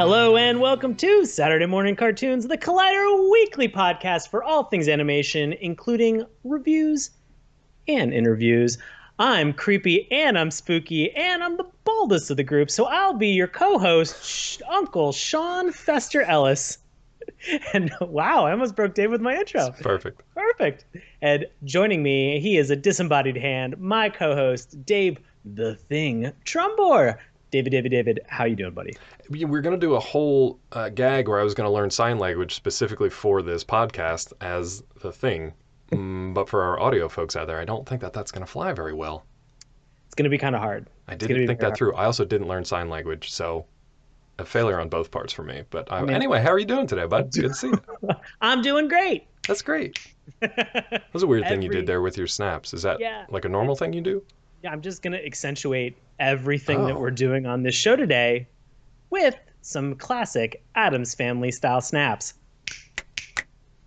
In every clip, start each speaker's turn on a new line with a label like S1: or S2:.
S1: Hello and welcome to Saturday Morning Cartoons, the Collider weekly podcast for all things animation, including reviews and interviews. I'm creepy and I'm spooky and I'm the baldest of the group, so I'll be your co-host, Sh- Uncle Sean Fester Ellis. And wow, I almost broke Dave with my intro.
S2: Perfect.
S1: Perfect. And joining me, he is a disembodied hand, my co-host, Dave the Thing Trumbore. David, David, David, how you doing, buddy?
S2: We We're going to do a whole uh, gag where I was going to learn sign language specifically for this podcast as the thing. Mm, but for our audio folks out there, I don't think that that's going to fly very well.
S1: It's going to be kind of hard.
S2: I
S1: It's
S2: didn't think that through. I also didn't learn sign language, so a failure on both parts for me. But uh, anyway, how are you doing today, bud? It's good to see you.
S1: I'm doing great.
S2: That's great. That was a weird thing you did there with your snaps. Is that
S1: Yeah.
S2: like a normal thing you do?
S1: Yeah, I'm just going to accentuate everything that
S2: Oh.
S1: we're doing on this show today with some classic Addams Family style snaps.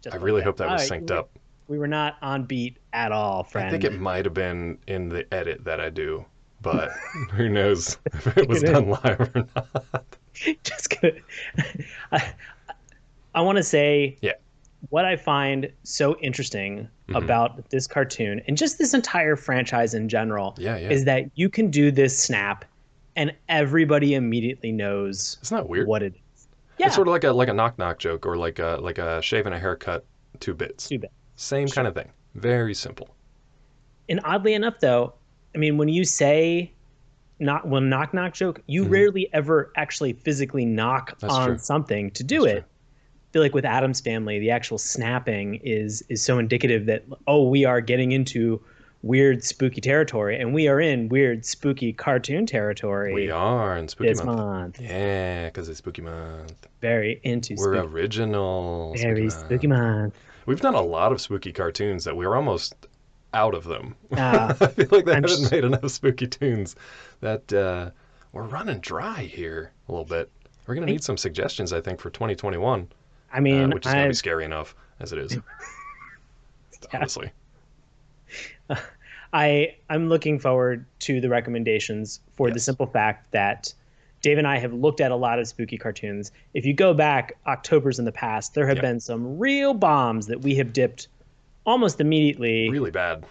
S1: Just
S2: I
S1: like
S2: really hope that was
S1: All
S2: synced up.
S1: We were not on beat at all, friend.
S2: I think it might have been in the edit that I do, but who knows if it was done live or not.
S1: just gonna I, I want to say
S2: Yeah.
S1: What I find so interesting
S2: Mhm.
S1: about this cartoon and just this entire franchise in general
S2: Yeah, yeah.
S1: is that you can do this snap and everybody immediately knows
S2: Isn't that weird?
S1: what it is. Yeah,
S2: It's sort of like a like a knock knock joke or like a like a shave and a haircut, two bits.
S1: Two bits.
S2: Same kind of thing. Very simple.
S1: And oddly enough, though, I mean, when you say knock, well, knock knock joke, you
S2: Mhm.
S1: rarely ever actually physically knock
S2: That's
S1: on
S2: true.
S1: something to do
S2: That's
S1: it.
S2: true.
S1: I feel like with Addams family, the actual snapping is is so indicative that oh, we are getting into weird spooky territory, and we are in weird spooky cartoon territory
S2: We are in spooky
S1: this
S2: month.
S1: month.
S2: Yeah, because it's spooky month.
S1: Very into
S2: We're
S1: spooky,
S2: original.
S1: very
S2: month.
S1: spooky month.
S2: We've done a lot of spooky cartoons that we're almost out of them.
S1: Ah,
S2: I feel like they
S1: I'm
S2: haven't
S1: s-
S2: made enough spooky tunes that uh, we're running dry here a little bit. We're gonna need some suggestions, I think, for 2021,
S1: I
S2: uh,
S1: mean,
S2: which is gonna be scary enough as it is. Honestly,
S1: I I'm looking forward to the recommendations for the simple fact that Dave and I have looked at a lot of spooky cartoons. If you go back October's in the past, there have
S2: Yeah.
S1: been some real bombs that we have dipped almost immediately.
S2: really bad,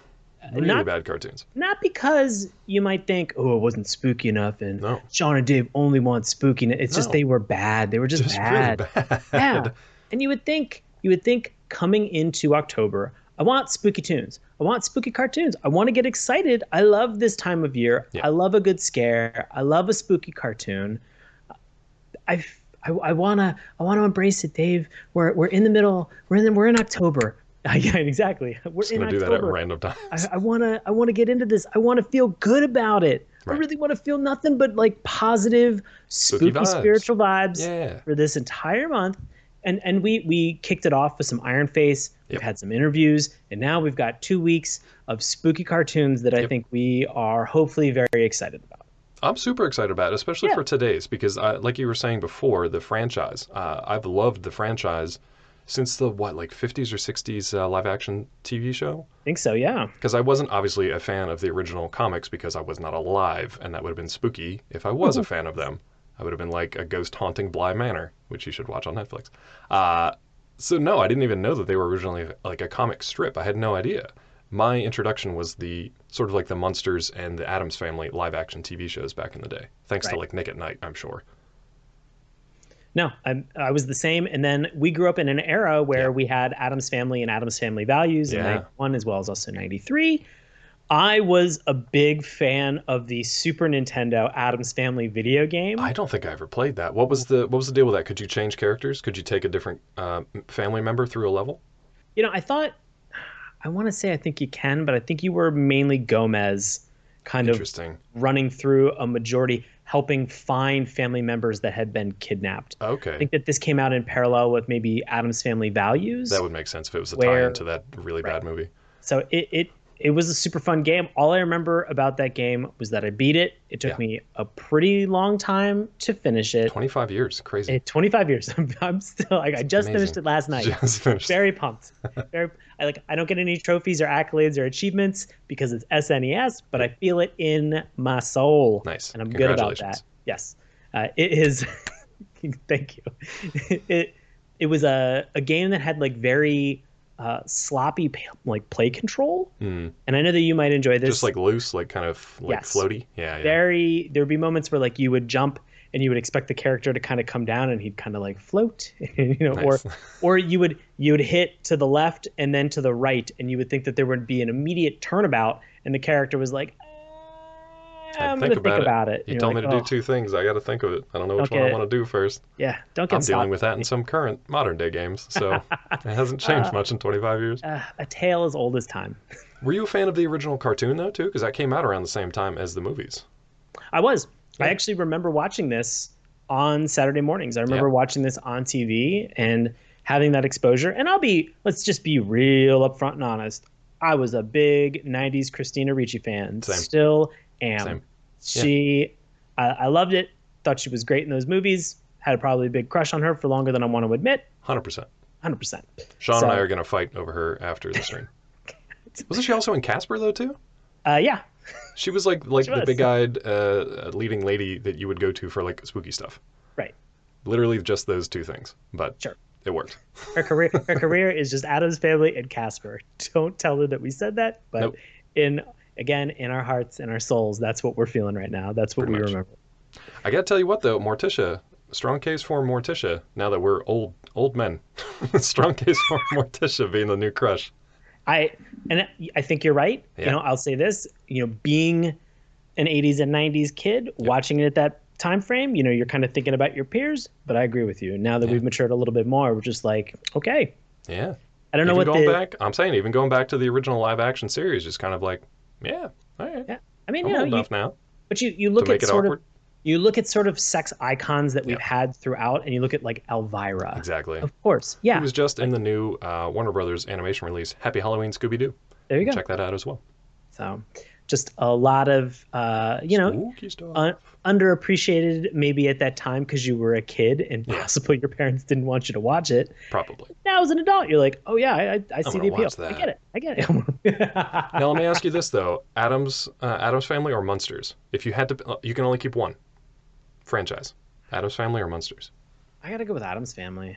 S2: really
S1: not-
S2: bad cartoons.
S1: Not because you might think, oh, it wasn't spooky enough, and
S2: No.
S1: Sean and Dave only want spooky. It's just they were bad. They were just,
S2: Just
S1: bad.
S2: really bad.
S1: Yeah. And you would think you would think coming into October, I want spooky tunes. I want spooky cartoons. I want to get excited. I love this time of year.
S2: Yeah.
S1: I love a good scare. I love a spooky cartoon. I I, I wanna I wanna embrace it, Dave. We're we're in the middle. We're in the, we're in October. yeah, exactly. We're
S2: Just
S1: in
S2: gonna do that at random times.
S1: I, I wanna I wanna get into this. I wanna feel good about it. I really want to feel nothing but like positive, spooky,
S2: vibes.
S1: spiritual vibes
S2: yeah,
S1: for this entire month. And and we we kicked it off with some Iron Face. We've
S2: Yep.
S1: had some interviews, and now we've got two weeks of spooky cartoons that I
S2: Yep.
S1: think we are hopefully very excited about.
S2: I'm super excited about it, especially
S1: Yeah.
S2: for today's because, I, like you were saying before, the franchise. Uh, I've loved the franchise since the what, like 50s or 60s uh, live action TV show.
S1: I think so, yeah.
S2: Because I wasn't obviously a fan of the original comics because I was not alive, and that would have been spooky if I was a fan of them. I would have been like a ghost haunting Bly Manor, which you should watch on Netflix. Uh, so no, I didn't even know that they were originally like a comic strip. I had no idea. My introduction was the sort of like the Munsters and the Addams Family live action TV shows back in the day, thanks to like Nick at Night, I'm sure.
S1: No, I, I was the same. And then we grew up in an era where
S2: Yeah.
S1: we had Addams Family and Addams Family Values in
S2: Yeah.
S1: 91 as well as also 93. I was a big fan of the Super Nintendo Addams Family video game.
S2: I don't think I ever played that. What was the what was the deal with that? Could you change characters? Could you take a different uh, family member through a level?
S1: You know, I thought, I want to say I think you can, but I think you were mainly Gomez kind of
S2: Interesting.
S1: running through a majority, helping find family members that had been kidnapped.
S2: Okay.
S1: I think that this came out in parallel with maybe Addams Family Values.
S2: That would make sense if it was a
S1: Where-
S2: tie-in to that really
S1: Right.
S2: bad movie.
S1: So it, it it was a super fun game. All I remember about that game was that I beat it. It took
S2: Yeah.
S1: me a pretty long time to finish it.
S2: 25 years, crazy.
S1: It, 25 years. I'm, I'm still like I just finished it last night.
S2: Just finished.
S1: Very pumped. Very I like I don't get any trophies or accolades or achievements because it's SNES, but I feel it in my soul.
S2: Nice.
S1: And I'm good about that. Yes. Uh, it is Thank you. It it was a a game that had like very uh, sloppy like play control,
S2: Hmm.
S1: and I know that you might enjoy this.
S2: Just like loose, like kind of like
S1: Yes.
S2: floaty. Yeah, yeah.
S1: very there would be moments where like you would jump and you would expect the character to kind of come down and he'd kind of like float you know
S2: Nice.
S1: or or you would you would hit to the left and then to the right and you would think that there would be an immediate turnabout and the character was like "Eh, I'm
S2: think
S1: gonna think
S2: about it.
S1: about it.
S2: You told
S1: you're
S2: me to
S1: like,
S2: do two things. I got to think of it. I don't know which
S1: Okay.
S2: one I want to do first.
S1: "Oh, yeah don't get
S2: I'm dealing with that in some current modern day games, so it hasn't changed much in 25 years.
S1: uh, a tale as old as time
S2: Were you a fan of the original cartoon though, too? Because that came out around the same time as the movies.
S1: I was. I actually remember watching this on Saturday mornings. I remember
S2: Yeah.
S1: watching this on TV and having that exposure. And I'll be, let's just be real upfront and honest. I was a big 90s Christina Ricci fan.
S2: Same.
S1: Still am.
S2: Same.
S1: She, I, I loved it. Thought she was great in those movies. Had probably a big crush on her for longer than I want to admit.
S2: 100%.
S1: 100%.
S2: Sean
S1: So-
S2: and I are going to fight over her after the stream. Wasn't she also in Casper though, too?
S1: Uh, yeah.
S2: She was like like the big-eyed uh, leading lady that you would go to for like spooky stuff.
S1: Right.
S2: Literally just those two things, but
S1: Sure.
S2: it worked.
S1: Her career, her career is just Addams Family and Casper. Don't tell her that we said that, but
S2: Nope.
S1: in again in our hearts and our souls, that's what we're feeling right now. That's what
S2: Pretty
S1: we
S2: much.
S1: remember.
S2: I got to tell you what though, Morticia, strong case for Morticia. Now that we're old old men, strong case for Morticia being the new crush.
S1: I and I think you're right. You know, I'll say this. You know, being an '80s and '90s kid, watching it at that time frame, you know, you're kind of thinking about your peers. But I agree with you. Now that
S2: Yeah.
S1: we've matured a little bit more, we're just like, okay.
S2: Yeah.
S1: I don't know
S2: even
S1: what
S2: going
S1: the.
S2: back, I'm saying even going back to the original live action series, just kind of like, yeah, all right,
S1: Yeah. I mean,
S2: I'm
S1: you know,
S2: old
S1: you,
S2: now
S1: but you you look at sort
S2: awkward.
S1: of you look at sort of sex icons that we've
S2: Yeah.
S1: had throughout, and you look at like Elvira.
S2: Exactly.
S1: Of course, yeah.
S2: It was just in the new uh, Warner Brothers animation release, Happy Halloween, Scooby Doo.
S1: there you go.
S2: Check that out as well.
S1: So, just a lot of uh, you know un- underappreciated maybe at that time because you were a kid and
S2: Yeah.
S1: possibly your parents didn't want you to watch it.
S2: Probably.
S1: Now as an adult, you're like, oh yeah, I, I, see the appeal. I get it. I get it.
S2: Now let me ask you this though: Addams, uh, Addams Family or Munsters? If you had to, uh, you can only keep one franchise: Addams Family or Munsters.
S1: I gotta go with Addams Family.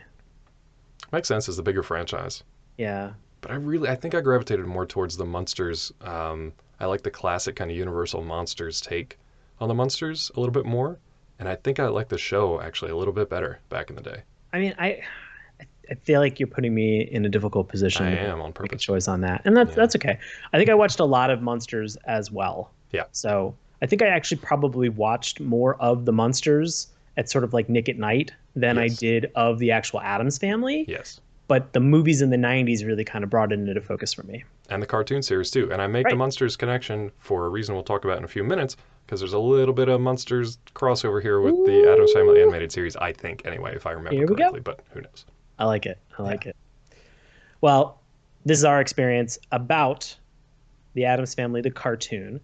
S2: Makes sense as the bigger franchise.
S1: Yeah.
S2: But I really, I think I gravitated more towards the Munsters. Um, I like the classic kind of Universal monsters take on the Munsters a little bit more, and I think I like the show actually a little bit better back in the day.
S1: I mean, I I feel like you're putting me in a difficult position.
S2: I am on
S1: Make a
S2: purpose.
S1: choice on that, and that's
S2: Yeah.
S1: that's okay. I think I watched a lot of Munsters as well.
S2: Yeah.
S1: So I think I actually probably watched more of the Munsters at sort of like Nick at Night than I did of the actual Addams Family.
S2: Yes,
S1: But the movies in the '90s really kind of brought it into focus for me.
S2: And the cartoon series too. And I make the
S1: Right.
S2: Munsters connection for a reason we'll talk about in a few minutes because there's a little bit of Munsters crossover here with the Addams Family animated series. I think anyway, if I remember
S1: Here we go.
S2: correctly, but who knows?
S1: I like it. I like it. Well, this is our experience about the Addams Family, the cartoon.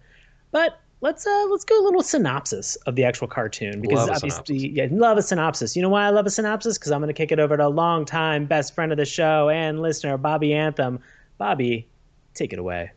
S1: But let's uh let's go a little synopsis of the actual cartoon because
S2: Love a
S1: obviously yeah, love a synopsis. You know why I love a synopsis? Because I'm gonna kick it over to a longtime best friend of the show and listener, Bobby Anthem. Bobby, take it away.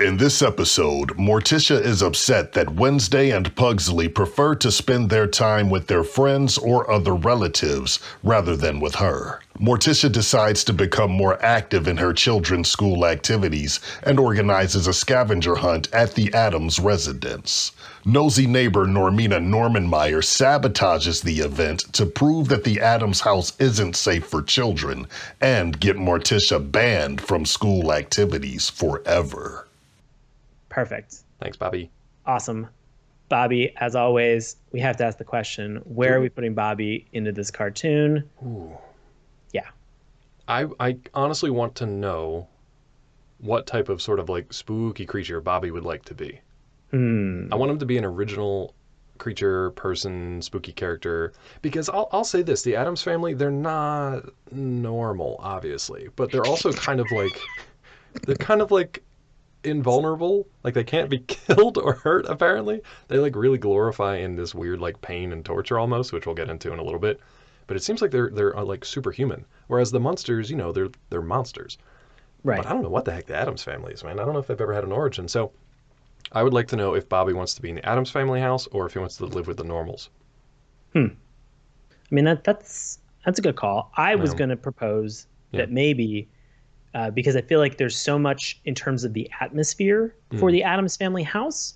S3: In this episode, Morticia is upset that Wednesday and Pugsley prefer to spend their time with their friends or other relatives rather than with her. Morticia decides to become more active in her children's school activities and organizes a scavenger hunt at the Addams residence. Nosy neighbor Normina Normanmeyer sabotages the event to prove that the Addams house isn't safe for children and get Morticia banned from school activities forever.
S1: Perfect.
S2: Thanks, Bobby.
S1: Awesome. Bobby, as always, we have to ask the question, where are we putting Bobby into this cartoon?
S2: Ooh. I I honestly want to know what type of sort of like spooky creature Bobby would like to be.
S1: Hmm.
S2: I want him to be an original creature, person, spooky character. Because I'll I'll say this: the Addams family, they're not normal, obviously, but they're also kind of like they're kind of like invulnerable. Like they can't be killed or hurt. Apparently, they like really glorify in this weird like pain and torture almost, which we'll get into in a little bit. But it seems like they're they're uh, like superhuman. Whereas the monsters, you know, they're they're monsters.
S1: Right.
S2: But I don't know what the heck the Addams family is, man. I don't know if they've ever had an origin. So I would like to know if Bobby wants to be in the Addams Family house or if he wants to live with the normals. Hmm.
S1: I mean that that's that's a good call. I was
S2: Yeah.
S1: going to propose
S2: Yeah.
S1: that maybe uh, because I feel like there's so much in terms of the atmosphere for
S2: Mm.
S1: the Addams Family house.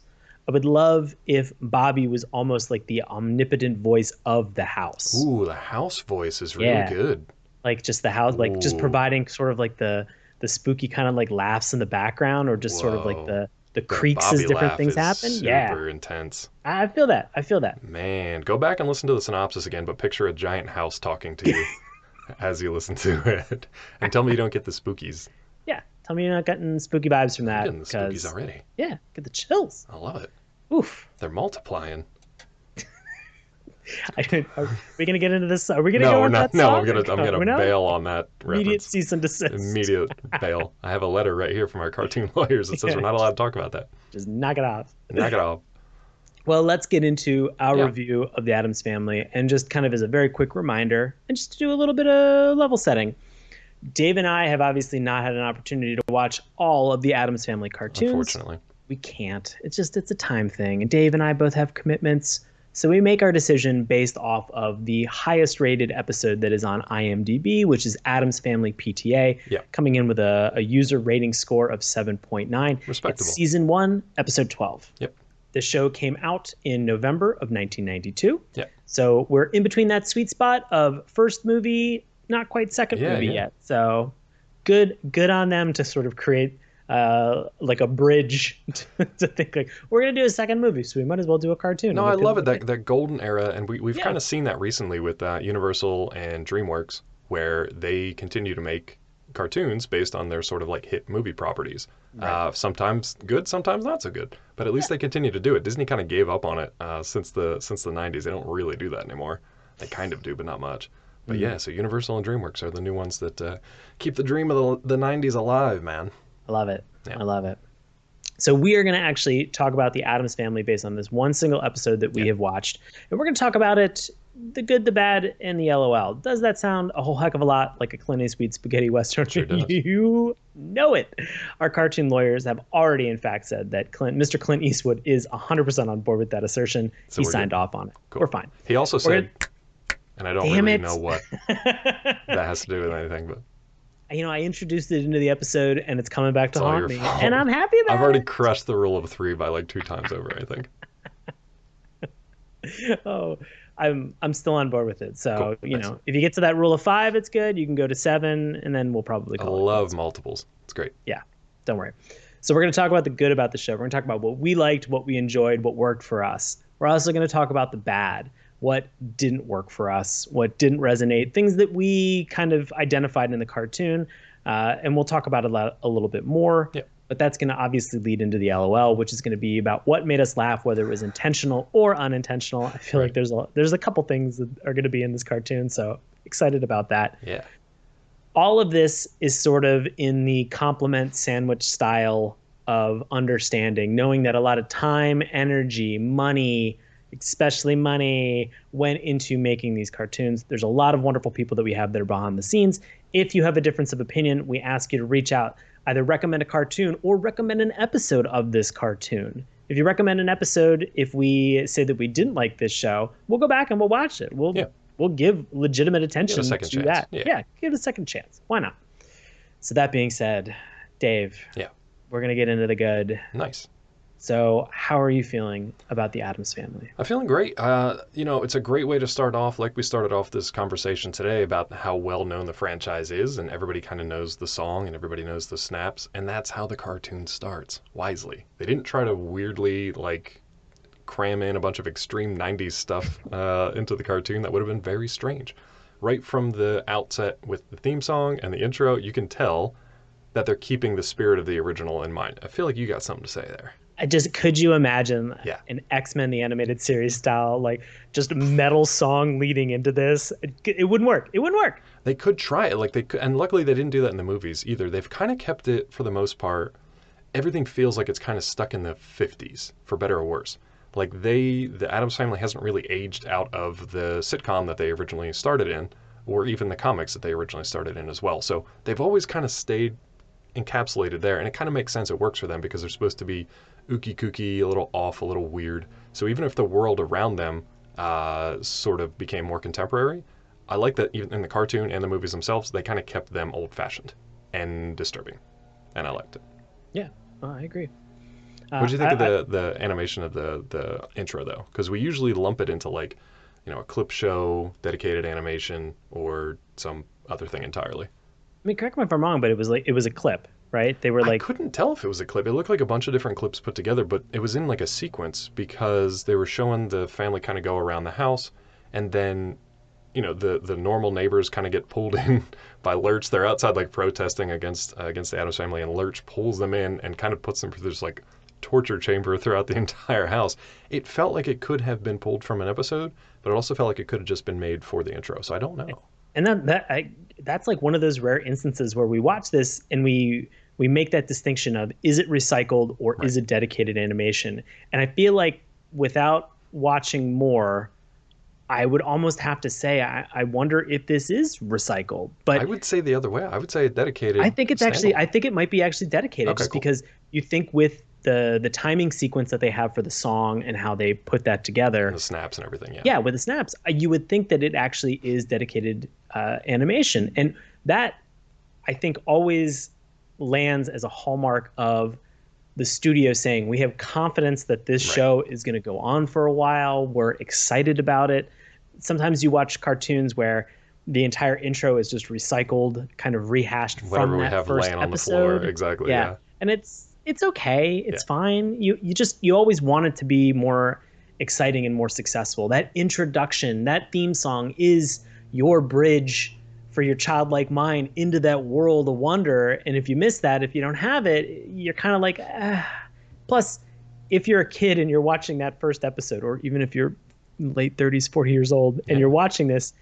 S1: I would love if Bobby was almost like the omnipotent voice of the house,
S2: Ooh, the house voice is really
S1: Yeah.
S2: good.
S1: like just the house, like just providing sort of like the the spooky kind of like laughs in the background, or just sort of like
S2: Whoa.
S1: the the creaks
S2: Bobby
S1: as different things happen.
S2: Super
S1: Yeah,
S2: intense.
S1: I I feel that. I feel that.
S2: Man, go back and listen to the synopsis again, but picture a giant house talking to you as you listen to it. And tell me you don't get the spookies.
S1: Tell me you're not getting spooky vibes from
S2: I'm
S1: that
S2: getting the spookies already.
S1: yeah, get the chills.
S2: I love it.
S1: Oof.
S2: They're multiplying.
S1: I, are we gonna get into this? Are we gonna
S2: No,
S1: go
S2: we're not.
S1: that
S2: No? I'm gonna I'm gonna
S1: no?
S2: bail on that
S1: Immediate
S2: reference.
S1: cease and desist.
S2: Immediate bail. I have a letter right here from our cartoon lawyers that says we're not allowed to talk about that.
S1: Just knock it off.
S2: Knock it off.
S1: Well, let's get into our
S2: Yeah.
S1: review of the Addams Family, and just kind of as a very quick reminder, and just to do a little bit of level setting. Dave and I have obviously not had an opportunity to watch all of the Addams Family cartoons.
S2: Unfortunately.
S1: we can't. It's just it's a time thing. And Dave and I both have commitments. So we make our decision based off of the highest rated episode that is on IMDb, which is Addams Family PTA,
S2: Yeah.
S1: coming in with a, a user rating score of 7.9.
S2: Respectable.
S1: It's season one, episode 12.
S2: Yep.
S1: The show came out in November of 1992.
S2: Yeah.
S1: So we're in between that sweet spot of first movie, not quite second
S2: Yeah,
S1: movie
S2: yeah.
S1: yet. So good good on them to sort of create uh, like a bridge to, to think like we're gonna do a second movie, so we might as well do a cartoon.
S2: No, I love it. That that golden era, and we we've
S1: Yeah.
S2: kind of seen that recently with uh, Universal and DreamWorks, where they continue to make cartoons based on their sort of like hit movie properties. Uh, sometimes good, sometimes not so good, but at least they continue to do it. Disney kind of gave up on it uh, since the since the '90s. They don't really do that anymore. They kind of do, but not much. But yeah, so Universal and DreamWorks are the new ones that uh, keep the dream of the, the '90s alive, man.
S1: I love it.
S2: Yeah.
S1: I love it. So we are going to actually talk about the Addams Family based on this one single episode that we have watched, and we're going to talk about it, the good, the bad, and the LOL. Does that sound a whole heck of a lot like a Clint Eastwood spaghetti western?
S2: Sure does.
S1: you know it. Our cartoon lawyers have already, in fact, said that Clint, Mr. Clint Eastwood is 100% on board with that assertion.
S2: So
S1: he signed
S2: good.
S1: off on it.
S2: Cool.
S1: We're fine.
S2: He also
S1: We're
S2: said, and I don't
S1: Damn
S2: really
S1: it.
S2: know what that has to do with anything, but
S1: You know, I introduced it into the episode, and it's coming back to
S2: It's
S1: haunt me,
S2: fault.
S1: and I'm happy about it.
S2: I've already
S1: it.
S2: crushed the rule of three by like two times over, I think.
S1: oh, I'm I'm still on board with it. So
S2: Cool.
S1: you
S2: Nice.
S1: know, if you get to that rule of five, it's good. You can go to seven, and then we'll probably
S2: I
S1: call it.
S2: love multiples. It's great.
S1: Yeah, don't worry. So we're going to talk about the good about the show. We're going to talk about what we liked, what we enjoyed, what worked for us. We're also going to talk about the bad, what didn't work for us, what didn't resonate, things that we kind of identified in the cartoon, uh, and we'll talk about it a, a little bit more.
S2: Yep.
S1: But that's going to obviously lead into the LOL, which is going to be about what made us laugh, whether it was intentional or unintentional. I feel like there's a there's a couple things that are going to be in this cartoon, so excited about that
S2: Yeah.
S1: all of this is sort of in the compliment sandwich style of understanding, knowing that a lot of time, energy, money, especially money, went into making these cartoons. There's a lot of wonderful people that we have that are behind the scenes. If you have a difference of opinion, we ask you to reach out, either recommend a cartoon or recommend an episode of this cartoon. If you recommend an episode, if we say that we didn't like this show, we'll go back and we'll watch it. We'll
S2: Yeah.
S1: we'll give legitimate attention
S2: second
S1: to
S2: chance.
S1: that.
S2: Yeah.
S1: yeah, give it a second chance. Why not? So that being said, Dave.
S2: Yeah.
S1: We're gonna get into the good.
S2: Nice.
S1: So, how are you feeling about the Addams family?
S2: I'm feeling great. Uh, you know, it's a great way to start off, like we started off this conversation today about how well known the franchise is, and everybody kind of knows the song and everybody knows the snaps, and that's how the cartoon starts wisely. They didn't try to weirdly, like, cram in a bunch of extreme 90s stuff uh, into the cartoon. That would have been very strange. Right from the outset with the theme song and the intro, you can tell that they're keeping the spirit of the original in mind. I feel like you got something to say there.
S1: I just could you imagine
S2: Yeah.
S1: an X Men the animated series style like just metal song leading into this? It, it wouldn't work. It wouldn't work.
S2: They could try it, like they could, and luckily they didn't do that in the movies either. They've kind of kept it for the most part. Everything feels like it's kind of stuck in the 50s, for better or worse. Like they, the Addams Family hasn't really aged out of the sitcom that they originally started in, or even the comics that they originally started in as well. So they've always kind of stayed encapsulated there, and it kind of makes sense. It works for them because they're supposed to be ooky kooky, a little off, a little weird. So even if the world around them uh, sort of became more contemporary, I like that even in the cartoon and the movies themselves, they kind of kept them old fashioned and disturbing, and I liked it.
S1: Yeah, oh, I agree.
S2: What do you think
S1: Uh,
S2: of
S1: I-
S2: the the animation of the the intro though? Because we usually lump it into like, you know, a clip show, dedicated animation, or some other thing entirely.
S1: I mean, correct me if I'm wrong, but it was like it was a clip, right? They were
S2: I
S1: like,
S2: couldn't tell if it was a clip. It looked like a bunch of different clips put together, but it was in like a sequence because they were showing the family kind of go around the house, and then, you know, the the normal neighbors kind of get pulled in by Lurch. They're outside like protesting against uh, against the Adams family, and Lurch pulls them in and kind of puts them through this like torture chamber throughout the entire house. It felt like it could have been pulled from an episode, but it also felt like it could have just been made for the intro. So I don't know.
S1: and that that I, that's like one of those rare instances where we watch this and we we make that distinction of is it recycled or is it dedicated animation and i feel like without watching more i would almost have to say i, I wonder if this is recycled but
S2: I would say the other way. I would say dedicated.
S1: I think it's actually. I think it might be actually dedicated
S2: Okay,
S1: just
S2: cool.
S1: because you think with the the timing sequence that they have for the song and how they put that together.
S2: the snaps and everything. Yeah.
S1: Yeah, with the snaps, uh, you would think that it actually is dedicated uh, animation, and that I think always lands as a hallmark of the studio saying we have confidence that this
S2: Right.
S1: show is going to go on for a while. We're excited about it. Sometimes you watch cartoons where the entire intro is just recycled, kind of rehashed
S2: Whatever
S1: from
S2: we
S1: that
S2: have
S1: first
S2: laying on the
S1: episode.
S2: floor. Exactly.
S1: yeah.
S2: Yeah.
S1: and it's it's okay. It's fine. You you just you always want it to be more exciting and more successful. That introduction, that theme song is your bridge for your childlike mind into that world of wonder. And if you miss that, if you don't have it, you're kind of like, ah. Plus, if you're a kid and you're watching that first episode, or even if you're late 30s, 40 years old, and
S2: Yeah.
S1: you're watching this,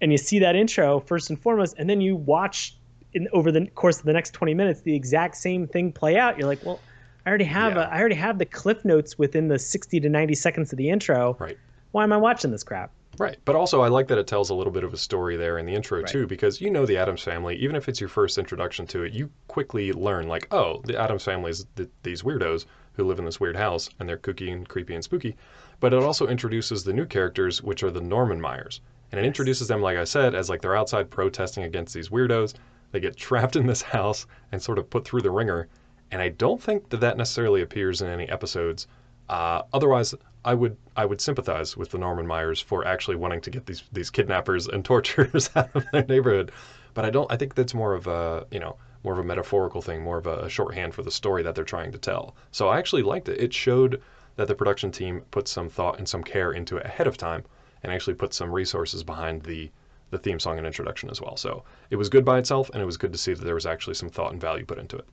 S1: and you see that intro first and foremost, and then you watch in over the course of the next 20 minutes the exact same thing play out, you're like, well, I already have
S2: Yeah.
S1: a, I already have the cliff notes within the 60 to 90 seconds of the intro.
S2: Right.
S1: Why am I watching this crap?
S2: Right. But also, I like that it tells a little bit of a story there in the intro,
S1: Right.
S2: too, because you know the Addams family, even if it's your first introduction to it, you quickly learn, like, oh, the Addams family is th- these weirdos who live in this weird house, and they're kooky and creepy and spooky. But it also introduces the new characters, which are the Normanmeyers. And it introduces them, like I said, as like they're outside protesting against these weirdos. They get trapped in this house and sort of put through the ringer. And I don't think that that necessarily appears in any episodes. Uh, otherwise, I would I would sympathize with the Normanmeyers for actually wanting to get these these kidnappers and torturers out of their neighborhood. But I don't. I think that's more of a you know more of a metaphorical thing, more of a shorthand for the story that they're trying to tell. So I actually liked it. It showed that the production team put some thought and some care into it ahead of time, and actually put some resources behind the the theme song and introduction as well. So it was good by itself, and it was good to see that there was actually some thought and value put into it.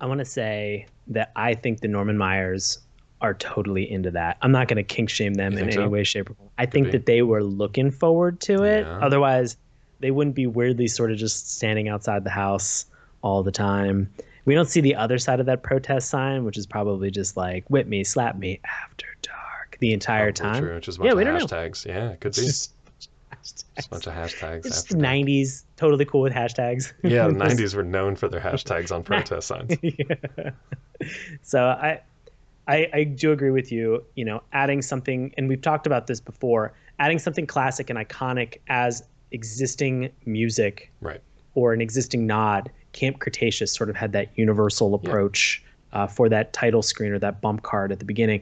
S1: I want to say that I think the Normanmeyers are totally into that. I'm not going to kink shame them in
S2: think
S1: any way, shape, or form. I think
S2: be.
S1: that they were looking forward to it.
S2: Yeah.
S1: Otherwise, they wouldn't be weirdly sort of just standing outside the house all the time. We don't see the other side of that protest sign, which is probably just like whip me, slap me after dark the entire
S2: Probably
S1: time.
S2: True. It's just a bunch
S1: Yeah, we
S2: of
S1: don't know.
S2: Yeah, it could be. Just
S1: just,
S2: a bunch of hashtags.
S1: it's the
S2: that.
S1: 90s, totally cool with hashtags.
S2: Yeah, the 90s were known for their hashtags on protest signs.
S1: yeah. So I, I I do agree with you. You know, adding something, and we've talked about this before, adding something classic and iconic as existing music
S2: Right.
S1: or an existing nod. Camp Cretaceous sort of had that universal approach uh, for that title screen or that bump card at the beginning.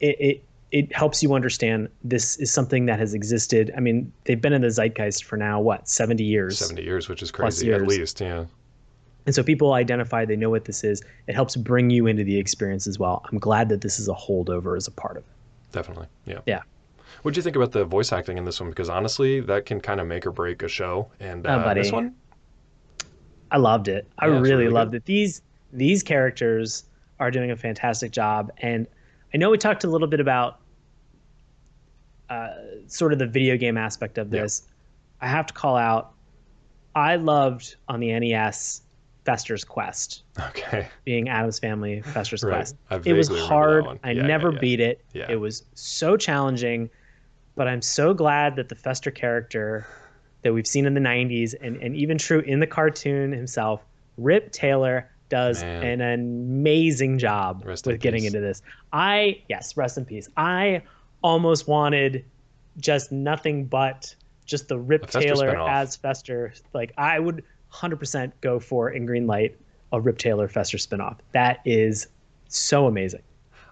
S1: It, it it helps you understand this is something that has existed. I mean, they've been in the zeitgeist for now what seventy years.
S2: 70 years, which is crazy at least. Yeah.
S1: And so people identify, they know what this is. It helps bring you into the experience as well. I'm glad that this is a holdover as a part of it.
S2: Definitely. Yeah.
S1: Yeah.
S2: What do you think about the voice acting in this one? Because honestly, that can kind of make or break a show. And
S1: Oh,
S2: uh,
S1: buddy.
S2: this one,
S1: I loved it. I
S2: Yeah,
S1: really,
S2: really
S1: loved
S2: good.
S1: it. These these characters are doing a fantastic job. And I know we talked a little bit about uh, sort of the video game aspect of
S2: Yeah.
S1: this. I have to call out. I loved on the NES Fester's Quest.
S2: okay.
S1: being Addams Family Fester's
S2: Right.
S1: Quest. It was
S2: vaguely remember that
S1: hard.
S2: one.
S1: I
S2: Yeah, yeah,
S1: never
S2: yeah.
S1: beat it.
S2: Yeah.
S1: It was so challenging, but I'm so glad that the Fester character that we've seen in the 90s and, and even true in the cartoon himself Rip Taylor does
S2: Man.
S1: an amazing job
S2: Rest in
S1: with getting
S2: peace.
S1: into this. I yes, rest in peace. I almost wanted just nothing but just the Rip Taylor as Fester. Like I would 100% go for in green light a Rip Taylor Fester spinoff. That is so amazing.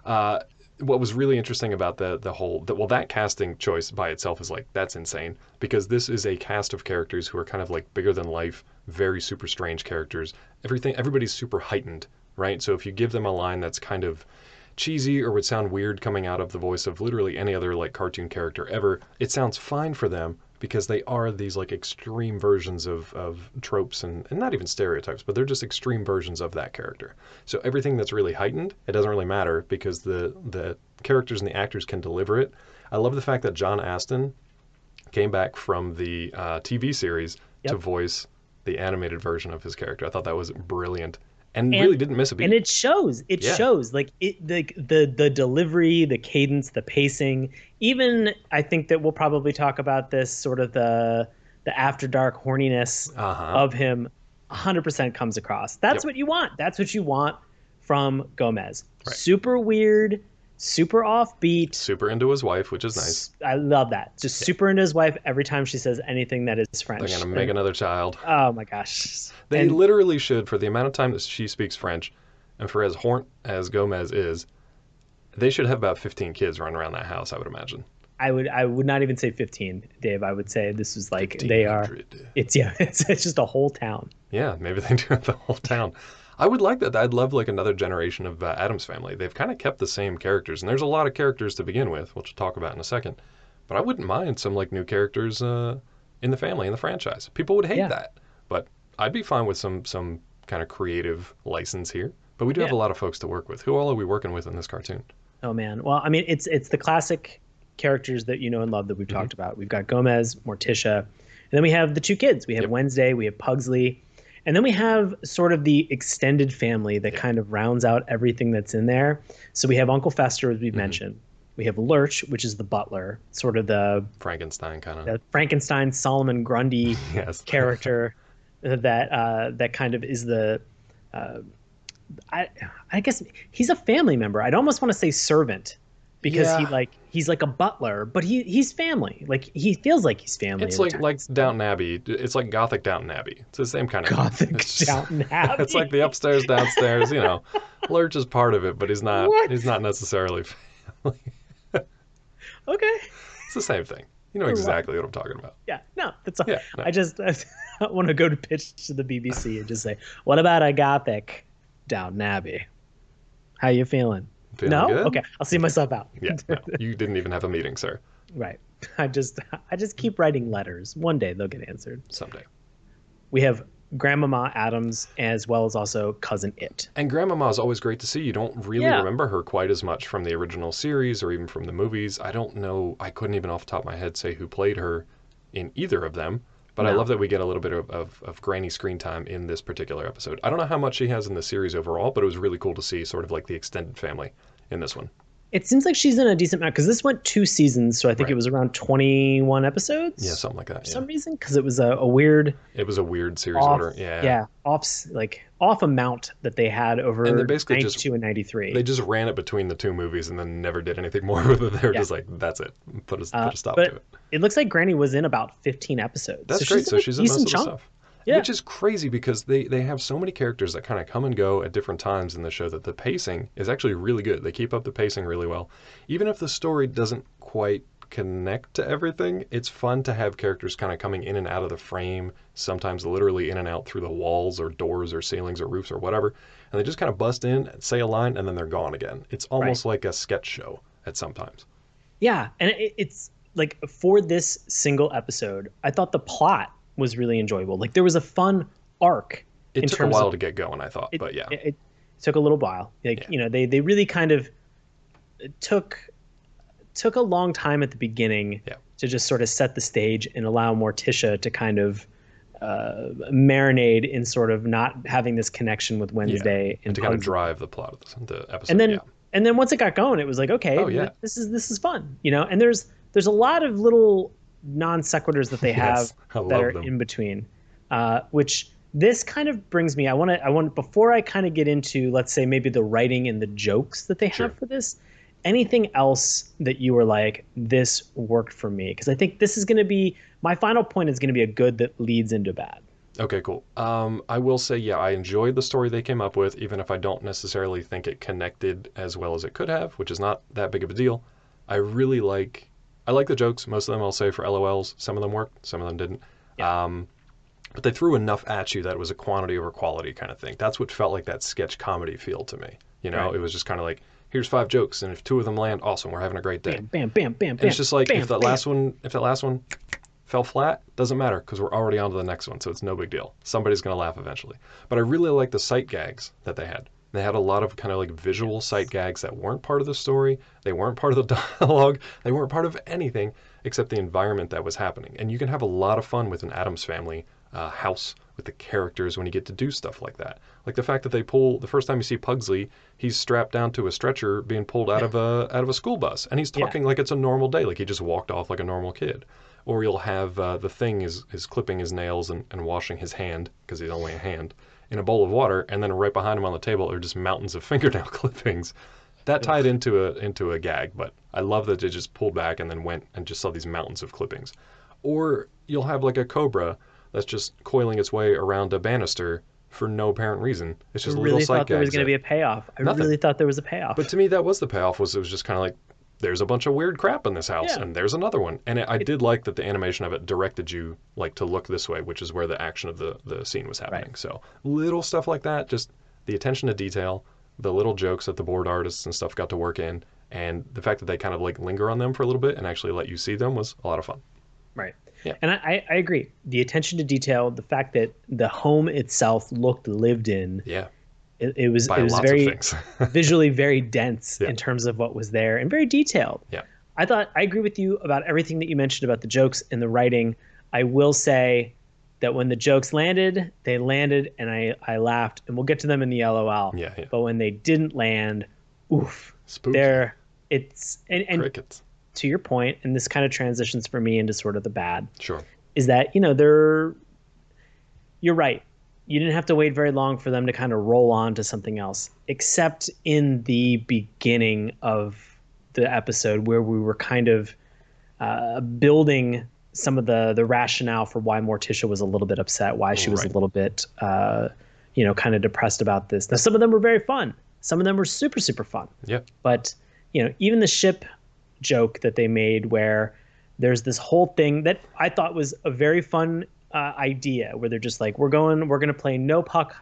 S2: Uh, what was really interesting about the the whole the, well that casting choice by itself is like that's insane because this is a cast of characters who are kind of like bigger than life, very super strange characters. Everything everybody's super heightened, right? So if you give them a line that's kind of cheesy or would sound weird coming out of the voice of literally any other like cartoon character ever, it sounds fine for them because they are these like extreme versions of, of tropes and, and not even stereotypes, but they're just extreme versions of that character. So everything that's really heightened, it doesn't really matter because the the characters and the actors can deliver it. I love the fact that John Astin came back from the uh, TV series to voice the animated version of his character. I thought that was brilliant and,
S1: And-
S2: really didn't miss a beat.
S1: and it shows it
S2: Yeah.
S1: shows like it the the the delivery the cadence the pacing even i think that we'll probably talk about this sort of the the after dark horniness
S2: uh-huh.
S1: of him 100% comes across that's
S2: Yep.
S1: what you want that's what you want from gomez
S2: Right.
S1: super weird super offbeat
S2: Super into his wife, which is nice.
S1: I love that just super into his wife every time she says anything that is french
S2: They're gonna make
S1: And-
S2: another child.
S1: oh my gosh
S2: They
S1: And-
S2: literally should, for the amount of time that she speaks French, and for as horn as Gomez is, they should have about 15 kids running around that house. I would imagine.
S1: I would I would not even say 15, Dave. I would say this is like they are it's yeah, it's, it's just a whole town.
S2: Yeah, maybe they do it the whole town. I would like that. I'd love like another generation of uh, Addams family. They've kind of kept the same characters, and there's a lot of characters to begin with, which we'll talk about in a second. But I wouldn't mind some like new characters uh, in the family in the franchise. People would hate
S1: Yeah.
S2: that, but I'd be fine with some some kind of creative license here. But we do have a lot of folks to work with. Who all are we working with in this cartoon?
S1: Oh man. Well, I mean, it's it's the classic characters that you know and love that we've
S2: Mm-hmm.
S1: talked about. We've got Gomez, Morticia, and then we have the two kids. We have
S2: Yep.
S1: Wednesday, we have Pugsley, and then we have sort of the extended family that
S2: Yeah.
S1: kind of rounds out everything that's in there. So we have Uncle Fester, as
S2: Mm-hmm.
S1: we've mentioned. We have Lurch, which is the butler, sort of the,
S2: Frankenstein kind of.
S1: the Frankenstein Solomon Grundy
S2: Yes.
S1: character that uh, that kind of is the uh, I I guess he's a family member. I'd almost want to say servant because he like he's like a butler, but he he's family. Like he feels like he's family.
S2: It's like like
S1: times.
S2: Downton Abbey. It's like Gothic Downton Abbey. It's the same kind of
S1: Gothic
S2: it's just-
S1: Downton Abbey.
S2: It's like the upstairs, downstairs. You know, Lurch is part of it, but he's not.
S1: What?
S2: He's not necessarily. family.
S1: okay.
S2: It's the same thing. You know exactly what I'm talking about.
S1: Yeah, no, that's all.
S2: Yeah, no.
S1: I just I want to go to pitch to the BBC and just say, "What about a Gothic Downton Abbey? How you feeling?"
S2: Feeling
S1: no,
S2: good?
S1: okay, I'll see myself out.
S2: Yeah. No, you didn't even have a meeting, sir.
S1: Right. I just I just keep writing letters. One day they'll get answered.
S2: Someday.
S1: We have Grandmama Adams as well as also cousin It.
S2: And Grandmama is always great to see. You don't really
S1: Yeah.
S2: remember her quite as much from the original series or even from the movies. I don't know. I couldn't even off the top of my head say who played her in either of them. But I love that we get a little bit of, of, of granny screen time in this particular episode. I don't know how much she has in the series overall, but it was really cool to see sort of like the extended family in this one.
S1: It seems like she's in a decent amount because this went two seasons, so I think
S2: Right.
S1: it was around twenty-one episodes.
S2: Yeah, something like that.
S1: for
S2: Yeah.
S1: some reason because it was a, a weird
S2: It was a weird series
S1: off,
S2: order. Yeah.
S1: yeah, off like off amount that they had over
S2: And they basically
S1: ninety-two
S2: just-
S1: and ninety-three.
S2: They just ran it between the two movies and then never did anything more with it. They were
S1: Yeah.
S2: just like, that's it. Put a,
S1: Uh,
S2: put a stop
S1: but
S2: to it.
S1: it looks like Granny was in about fifteen episodes.
S2: That's
S1: so
S2: great.
S1: She's
S2: so
S1: in a
S2: she's in most of the stuff.
S1: Yeah.
S2: Which is crazy because they, they have so many characters that kind of come and go at different times in the show that the pacing is actually really good. They keep up the pacing really well. Even if the story doesn't quite connect to everything, it's fun to have characters kind of coming in and out of the frame, sometimes literally in and out through the walls or doors or ceilings or roofs or whatever. And they just kind of bust in, say a line, and then they're gone again. It's almost like a sketch show at sometimes.
S1: Yeah, and it, it's like for this single episode, I thought the plot was really enjoyable. Like there was a fun arc.
S2: It
S1: in
S2: took a while
S1: of,
S2: to get going, I thought,
S1: it,
S2: but yeah.
S1: it, it took a little while. Like
S2: Yeah.
S1: you know, they they really kind of took took a long time at the beginning
S2: Yeah.
S1: to just sort of set the stage and allow Morticia to kind of uh, marinate in sort of not having this connection with Wednesday
S2: and to kind of drive the plot of the, the episode.
S1: and then
S2: yeah.
S1: and then once it got going, it was like, okay,
S2: Oh, yeah.
S1: this is this is fun, you know. And there's there's a lot of little non sequiturs that they have
S2: Yes,
S1: that are
S2: them.
S1: in between, uh, which this kind of brings me. I want to. I want before I kind of get into, let's say, maybe the writing and the jokes that they
S2: Sure.
S1: have for this. Anything else that you were like, this worked for me? Because I think this is going to be my final point. Is going to be a good that leads into bad.
S2: Okay, cool. Um, I will say, yeah, I enjoyed the story they came up with, even if I don't necessarily think it connected as well as it could have, which is not that big of a deal. I really like, I like the jokes. Most of them I'll say for LOLs. Some of them worked, some of them didn't. Um, but they threw enough at you that it was a quantity over quality kind of thing. That's what felt like that sketch comedy feel to me. You know,
S1: Right.
S2: it was just kind of like, here's five jokes, and if two of them land, awesome, we're having a great day.
S1: Bam, bam, bam, bam,
S2: And it's just like
S1: bam,
S2: if that
S1: bam.
S2: last one, if that last one fell flat, doesn't matter because we're already on to the next one, so it's no big deal. Somebody's gonna laugh eventually. But I really like the sight gags that they had. They had a lot of kind of like visual sight gags that weren't part of the story. They weren't part of the dialogue. They weren't part of anything except the environment that was happening. And you can have a lot of fun with an Addams Family uh, house with the characters when you get to do stuff like that. Like the fact that they pull the first time you see Pugsley, he's strapped down to a stretcher being pulled out of a out of a school bus, and he's
S1: Yeah.
S2: talking like it's a normal day, like he just walked off like a normal kid. Or you'll have uh, the thing is is clipping his nails and, and washing his hand because he's only a hand in a bowl of water, and then right behind him on the table are just mountains of fingernail clippings. That tied into a into a gag, but I love that they just pulled back and then went and just saw these mountains of clippings. Or you'll have like a cobra that's just coiling its way around a banister for no apparent reason. It's
S1: I
S2: just
S1: really
S2: little
S1: thought there was going to be a payoff. I
S2: Nothing.
S1: really thought there was a payoff.
S2: but to me, that was the payoff. Was it was just kind of like, there's a bunch of weird crap in this house,
S1: Yeah.
S2: and there's another one. And it, I did like that the animation of it directed you like to look this way, which is where the action of the the scene was happening.
S1: Right.
S2: So little stuff like that, just the attention to detail, the little jokes that the board artists and stuff got to work in, and the fact that they kind of like linger on them for a little bit and actually let you see them was a lot of fun.
S1: Right.
S2: Yeah.
S1: And I, I agree. The attention to detail, the fact that the home itself looked lived in,
S2: Yeah,
S1: it, it was
S2: by
S1: it was very visually very dense
S2: Yeah.
S1: in terms of what was there and very detailed.
S2: Yeah.
S1: I thought I agree with you about everything that you mentioned about the jokes and the writing. I will say that when the jokes landed, they landed and I, I laughed and we'll get to them in the LOL.
S2: Yeah, yeah.
S1: But when they didn't land, oof.
S2: Spooky.
S1: They're it's and, and
S2: crickets.
S1: to your point, and this kind of transitions for me into sort of the bad
S2: Sure.
S1: is that you know they're you're right you didn't have to wait very long for them to kind of roll on to something else except in the beginning of the episode where we were kind of uh, building some of the the rationale for why Morticia was a little bit upset why she was
S2: Right.
S1: a little bit uh, you know kind of depressed about this now some of them were very fun some of them were super super fun
S2: Yeah.
S1: but you know even the ship joke that they made where there's this whole thing that i thought was a very fun uh, idea where they're just like we're going we're going to play no puck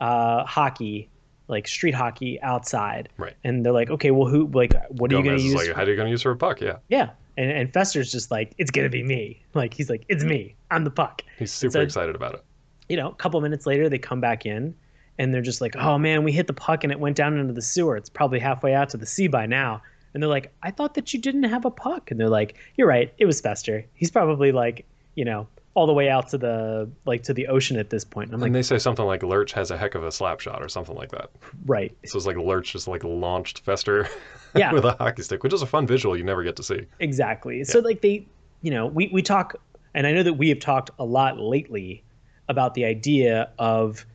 S1: uh, hockey like street hockey outside
S2: Right.
S1: and they're like okay well who like what are you going to use
S2: like, how are you going to use for a puck? Yeah.
S1: yeah and, and fester's just like it's going to be me like he's like it's me i'm the puck
S2: He's super
S1: So-
S2: excited about it.
S1: you know, a couple minutes later, they come back in and they're just like, oh man, we hit the puck and it went down into the sewer. It's probably halfway out to the sea by now. And they're like, I thought that you didn't have a puck. And they're like, you're right. It was Fester. He's probably like, you know, all the way out to the like to the ocean at this point. And I'm like,
S2: and they say something like Lurch has a heck of a slap shot or something like that.
S1: right.
S2: So it's like Lurch just like launched Fester
S1: Yeah.
S2: with a hockey stick, which is a fun visual you never get to see.
S1: Exactly. So like they, you know, we we talk, and I know that we have talked a lot lately about the idea of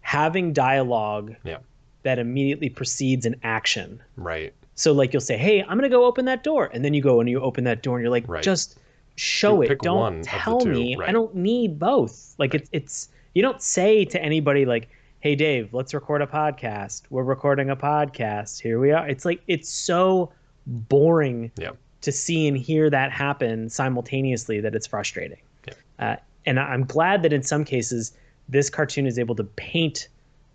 S1: having dialogue
S2: Yeah.
S1: that immediately precedes an action.
S2: Right.
S1: So like you'll say, "Hey, I'm gonna go open that door," and then you go and you open that door, and you're like,
S2: Right.
S1: "Just show
S2: You
S1: it. Don't tell me. I don't need both." Like it's it's you don't say to anybody like, "Hey, Dave, let's record a podcast. We're recording a podcast. Here we are." It's like it's so boring
S2: Yeah.
S1: to see and hear that happen simultaneously that it's frustrating.
S2: Yeah.
S1: Uh, and I'm glad that in some cases this cartoon is able to paint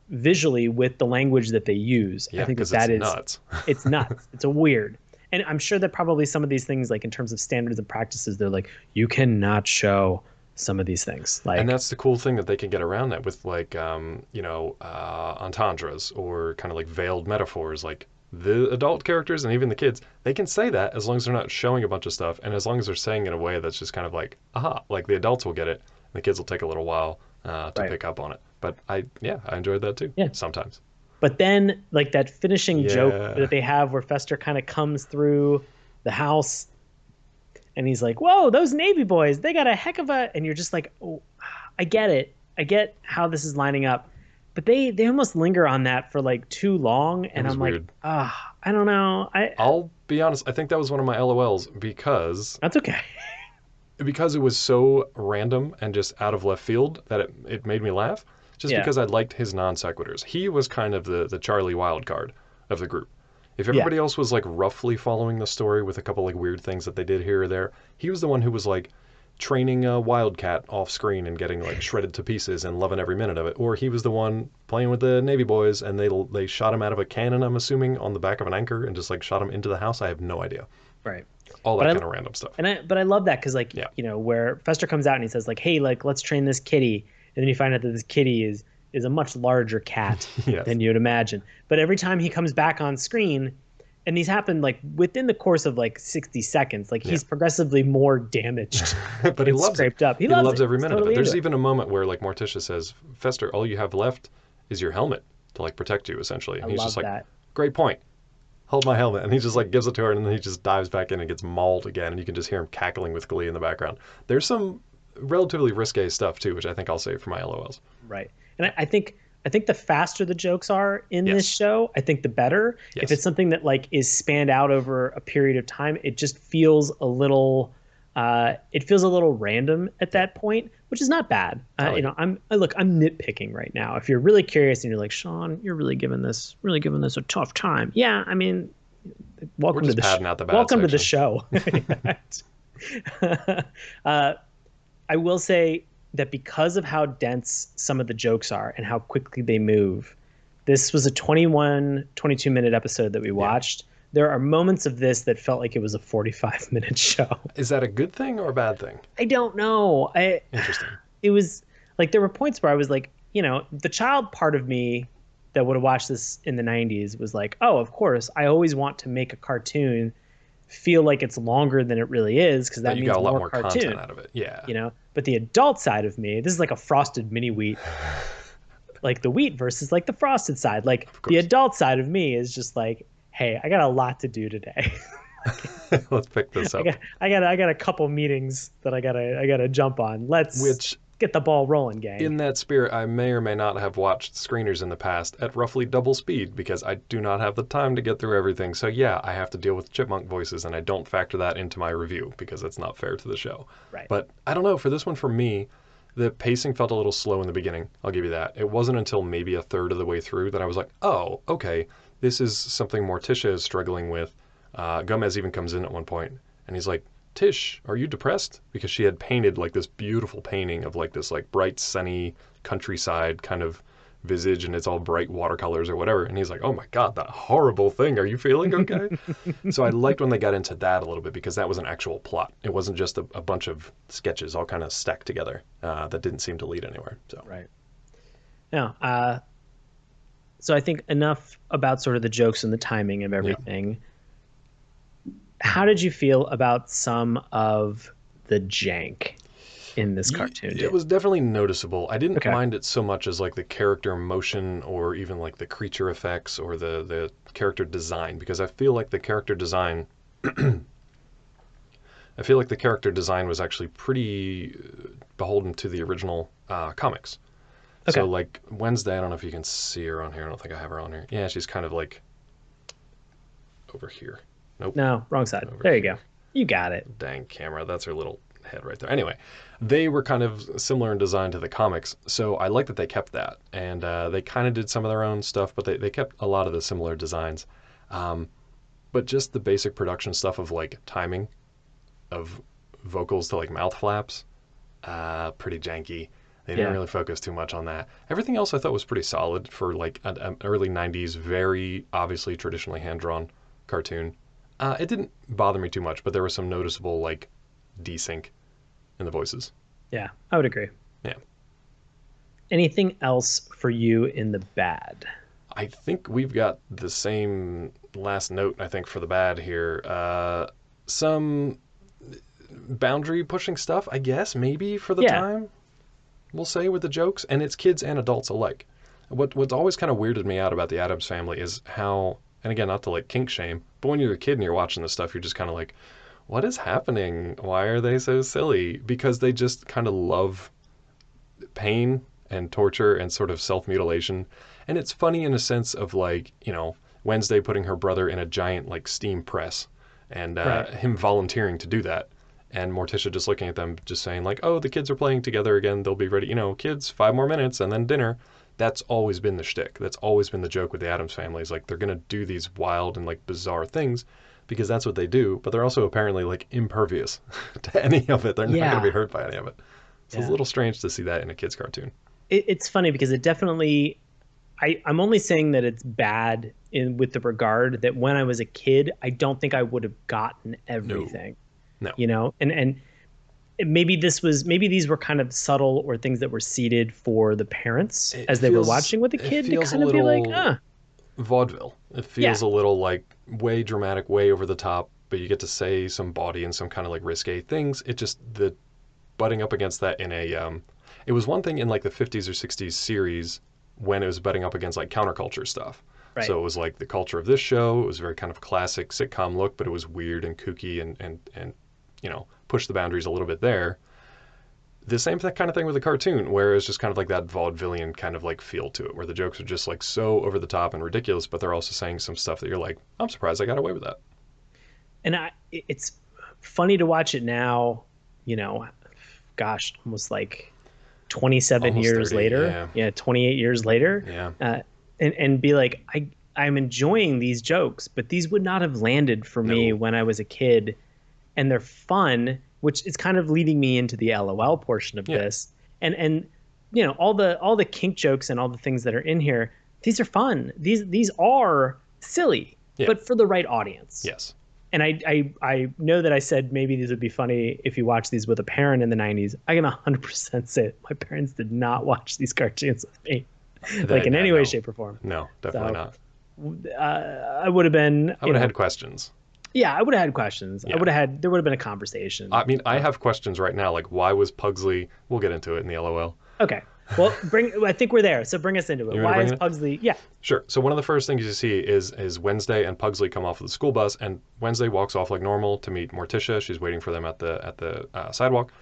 S1: visually with the language that they use.
S2: Yeah.
S1: I think that that
S2: it's
S1: is
S2: nuts.
S1: it's nuts. it's a weird. And I'm sure that probably some of these things, like in terms of standards and practices, they're like, you cannot show some of these things. Like,
S2: and that's the cool thing that they can get around that with like um, you know uh, entendres or kind of like veiled metaphors like the adult characters and even the kids they can say that as long as they're not showing a bunch of stuff and as long as they're saying it in a way that's just kind of like aha like the adults will get it and the kids will take a little while uh, to
S1: Right.
S2: pick up on it but i yeah i enjoyed that too
S1: Yeah.
S2: sometimes
S1: but then like that finishing joke that they have where Fester kind of comes through the house and he's like, whoa, those Navy boys, they got a heck of a, and you're just like, oh, I get it. I get how this is lining up, but they they almost linger on that for like too long, and I'm like,
S2: weird.
S1: ah, I don't know. I
S2: I'll be honest. I think that was one of my LOLs because
S1: that's okay.
S2: because it was so random and just out of left field that it, it made me laugh. Just
S1: Yeah.
S2: because I liked his non sequiturs. He was kind of the the Charlie wild card of the group. If everybody else was like roughly following the story with a couple like weird things that they did here or there, he was the one who was like training a wildcat off screen and getting like shredded to pieces and loving every minute of it. Or he was the one playing with the Navy boys and they they shot him out of a cannon, I'm assuming, on the back of an anchor and just like shot him into the house. I have no idea.
S1: Right.
S2: All
S1: But
S2: that
S1: I-
S2: kind of random stuff.
S1: And I but I love that because like
S2: Yeah.
S1: you know where Fester comes out and he says like, hey, like let's train this kitty, and then you find out that this kitty is is a much larger cat
S2: Yes.
S1: than you'd imagine. But every time he comes back on screen, and these happen like within the course of like 60 seconds, like he's progressively more damaged.
S2: but he loves it.
S1: up. He,
S2: He,
S1: loves,
S2: loves,
S1: it.
S2: every minute
S1: totally
S2: of it. There's even a moment where like Morticia says, "Fester, all you have left is your helmet to like protect you, essentially." And
S1: I
S2: he's
S1: love
S2: just like,
S1: that.
S2: "Great point. Hold my helmet." And he just like gives it to her, and then he just dives back in and gets mauled again, and you can just hear him cackling with glee in the background. There's some relatively risque stuff too, which I think I'll save for my LOLs.
S1: Right. And I, I think I think the faster the jokes are in this show, I think the better. If it's something that like is spanned out over a period of time, it just feels a little uh, it feels a little random at that point, which is not bad. Uh, you know, I'm I- look, I'm nitpicking right now. If you're really curious and you're like, Sean, you're really giving this really giving this a tough time. Yeah, I mean, welcome to the sh-
S2: the
S1: welcome to the show. uh, I will say that because of how dense some of the jokes are and how quickly they move, this was a 21, 22 minute episode that we watched. There are moments of this that felt like it was a 45 minute show.
S2: Is that a good thing or a bad thing?
S1: I don't know. I
S2: Interesting.
S1: it was like there were points where I was like, you know, the child part of me that would have watched this in the 90s was like, oh, of course, I always want to make a cartoon feel like it's longer than it really is because that means
S2: got a lot
S1: more,
S2: more
S1: cartoon
S2: content out of it. Yeah.
S1: you know but the adult side of me this is like a frosted mini wheat like the wheat versus like the frosted side like the adult side of me is just like hey i got a lot to do today
S2: Let's pick this
S1: I
S2: up.
S1: got, I got i got a couple meetings that i gotta i gotta jump on let's
S2: Which
S1: get the ball rolling gang
S2: In that spirit, I may or may not have watched screeners in the past at roughly double speed because I do not have the time to get through everything. So, yeah, I have to deal with chipmunk voices, and I don't factor that into my review because it's not fair to the show.
S1: Right.
S2: But I don't know, for this one, for me, the pacing felt a little slow in the beginning. I'll give you that. It wasn't until maybe a third of the way through that I was like, oh, okay, this is something Morticia is struggling with. Uh, Gomez even comes in at one point, and he's like, Tish, are you depressed? Because she had painted like this beautiful painting of like this like bright, sunny countryside kind of visage, and it's all bright watercolors or whatever. And he's like, "Oh my god, that horrible thing. Are you feeling okay?" so I liked when they got into that a little bit because that was an actual plot. It wasn't just a, a bunch of sketches all kind of stacked together uh, that didn't seem to lead anywhere. So
S1: right no uh so i think enough about sort of the jokes and the timing of everything how did you feel about some of the jank in this cartoon
S2: It was definitely noticeable. I didn't
S1: Okay.
S2: mind it so much as like the character motion or even like the creature effects or the the character design because I feel like the character design I feel like the character design was actually pretty uh, beholden to the original uh, comics.
S1: Okay.
S2: So like Wednesday, I don't know if you can see her on here. I don't think I have her on here. Yeah, she's kind of like over here. Nope.
S1: no wrong side.
S2: Over
S1: there you go. You got it.
S2: Dang camera. That's her little head right there. Anyway they were kind of similar in design to the comics so i like that they kept that. And uh, they kind of did some of their own stuff but they, they kept a lot of the similar designs. Um, but just the basic production stuff of like timing of vocals to like mouth flaps uh, pretty janky. They didn't
S1: Yeah.
S2: really focus too much on that. Everything else i thought was pretty solid for like an, an early 90s very obviously traditionally hand-drawn cartoon uh, it didn't bother me too much, but there was some noticeable like desync in the voices.
S1: yeah i would agree
S2: Yeah.
S1: anything else for you in the bad
S2: I think we've got the same last note. I think for the bad here, uh, some boundary pushing stuff. I guess maybe for the
S1: Yeah.
S2: time, we'll say with the jokes, and it's kids and adults alike. What what's always kind of weirded me out about the Addams family is how, and again, not to like kink shame, but when you're a kid and you're watching this stuff, you're just kind of like, what is happening? Why are they so silly? Because they just kind of love pain and torture and sort of self mutilation. And it's funny in a sense of like, you know, Wednesday putting her brother in a giant like steam press and uh,
S1: Right.
S2: him volunteering to do that. And Morticia just looking at them, just saying, like, oh, the kids are playing together again. They'll be ready. You know, kids, five more minutes and then dinner. That's always been the shtick. That's always been the joke with the Addams family is like they're going to do these wild and like bizarre things because that's what they do. But they're also apparently like impervious to any of it. They're not going to be hurt by any of it. So it's a little strange to see that in a kid's cartoon.
S1: it, it's funny because it definitely I, I'm only saying that it's bad in with the regard that when I was a kid, I don't think I would have gotten everything.
S2: No. No.
S1: You know, and and maybe this was maybe these were kind of subtle or things that were seeded for the parents
S2: It
S1: as they
S2: feels-
S1: were watching with the kid to kind of be like, ah,
S2: vaudeville. It feels a little like way dramatic, way over the top, but you get to say some bawdy and some kind of like risque things. It just the butting up against that in a um it was one thing in like the 50s or 60s series when it was butting up against like counterculture stuff.
S1: Right.
S2: So it was like the culture of this show, it was very kind of classic sitcom look, but it was weird and kooky and and and you know, push the boundaries a little bit there. The same th- kind of thing with the cartoon, where it's just kind of like that vaudevillian kind of like feel to it, where the jokes are just like so over the top and ridiculous, but they're also saying some stuff that you're like, I'm surprised I got away with that.
S1: and I it's funny to watch it now, you know, gosh, almost like 27
S2: Almost
S1: years
S2: 30,
S1: later.
S2: yeah.
S1: 28 years later.
S2: Yeah.
S1: uh, and and be like, I I'm enjoying these jokes, but these would not have landed for me
S2: No.
S1: when I was a kid, and they're fun, which is kind of leading me into the LOL portion of
S2: Yeah.
S1: this, and and you know all the all the kink jokes and all the things that are in here, these are fun. These these are silly,
S2: Yeah.
S1: but for the right audience.
S2: Yes.
S1: And I, I I know that I said maybe these would be funny if you watch these with a parent in the 90s. I can 100% say it. my parents did not watch these cartoons with me, like in any way,
S2: no.
S1: shape, or form
S2: No, definitely
S1: So,
S2: not.
S1: uh, I would have been.
S2: I would have had questions.
S1: Yeah, I would have had questions. I would have had. There would have been a conversation.
S2: I mean, I have questions right now, like why was Pugsley? We'll get into it in the LOL.
S1: okay. Well, bring. I think we're there. So bring us into it. Why is
S2: it?
S1: Pugsley? Yeah.
S2: Sure. So one of the first things you see is is Wednesday and Pugsley come off of the school bus, and Wednesday walks off like normal to meet Morticia. She's waiting for them at the at the uh, sidewalk.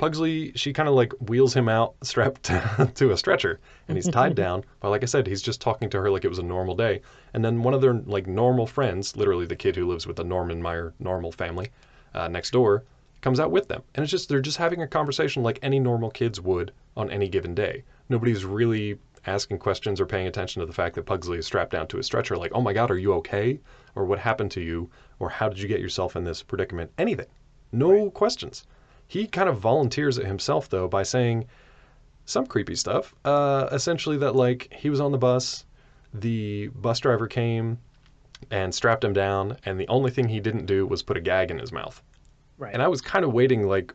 S2: Pugsley, she kind of like wheels him out, strapped to a stretcher, and he's tied down. But like I said, he's just talking to her like it was a normal day. And then one of their like normal friends, literally the kid who lives with the Normanmeyer normal family uh, next door, comes out with them, and it's just they're just having a conversation like any normal kids would on any given day. Nobody's really asking questions or paying attention to the fact that Pugsley is strapped down to a stretcher, like, oh my god, are you okay? Or what happened to you? Or how did you get yourself in this predicament? Anything. No questions. He kind of volunteers it himself, though, by saying some creepy stuff. Uh, essentially, that, like, he was on the bus, the bus driver came and strapped him down, and the only thing he didn't do was put a gag in his mouth.
S1: Right.
S2: And I was kind of waiting, like,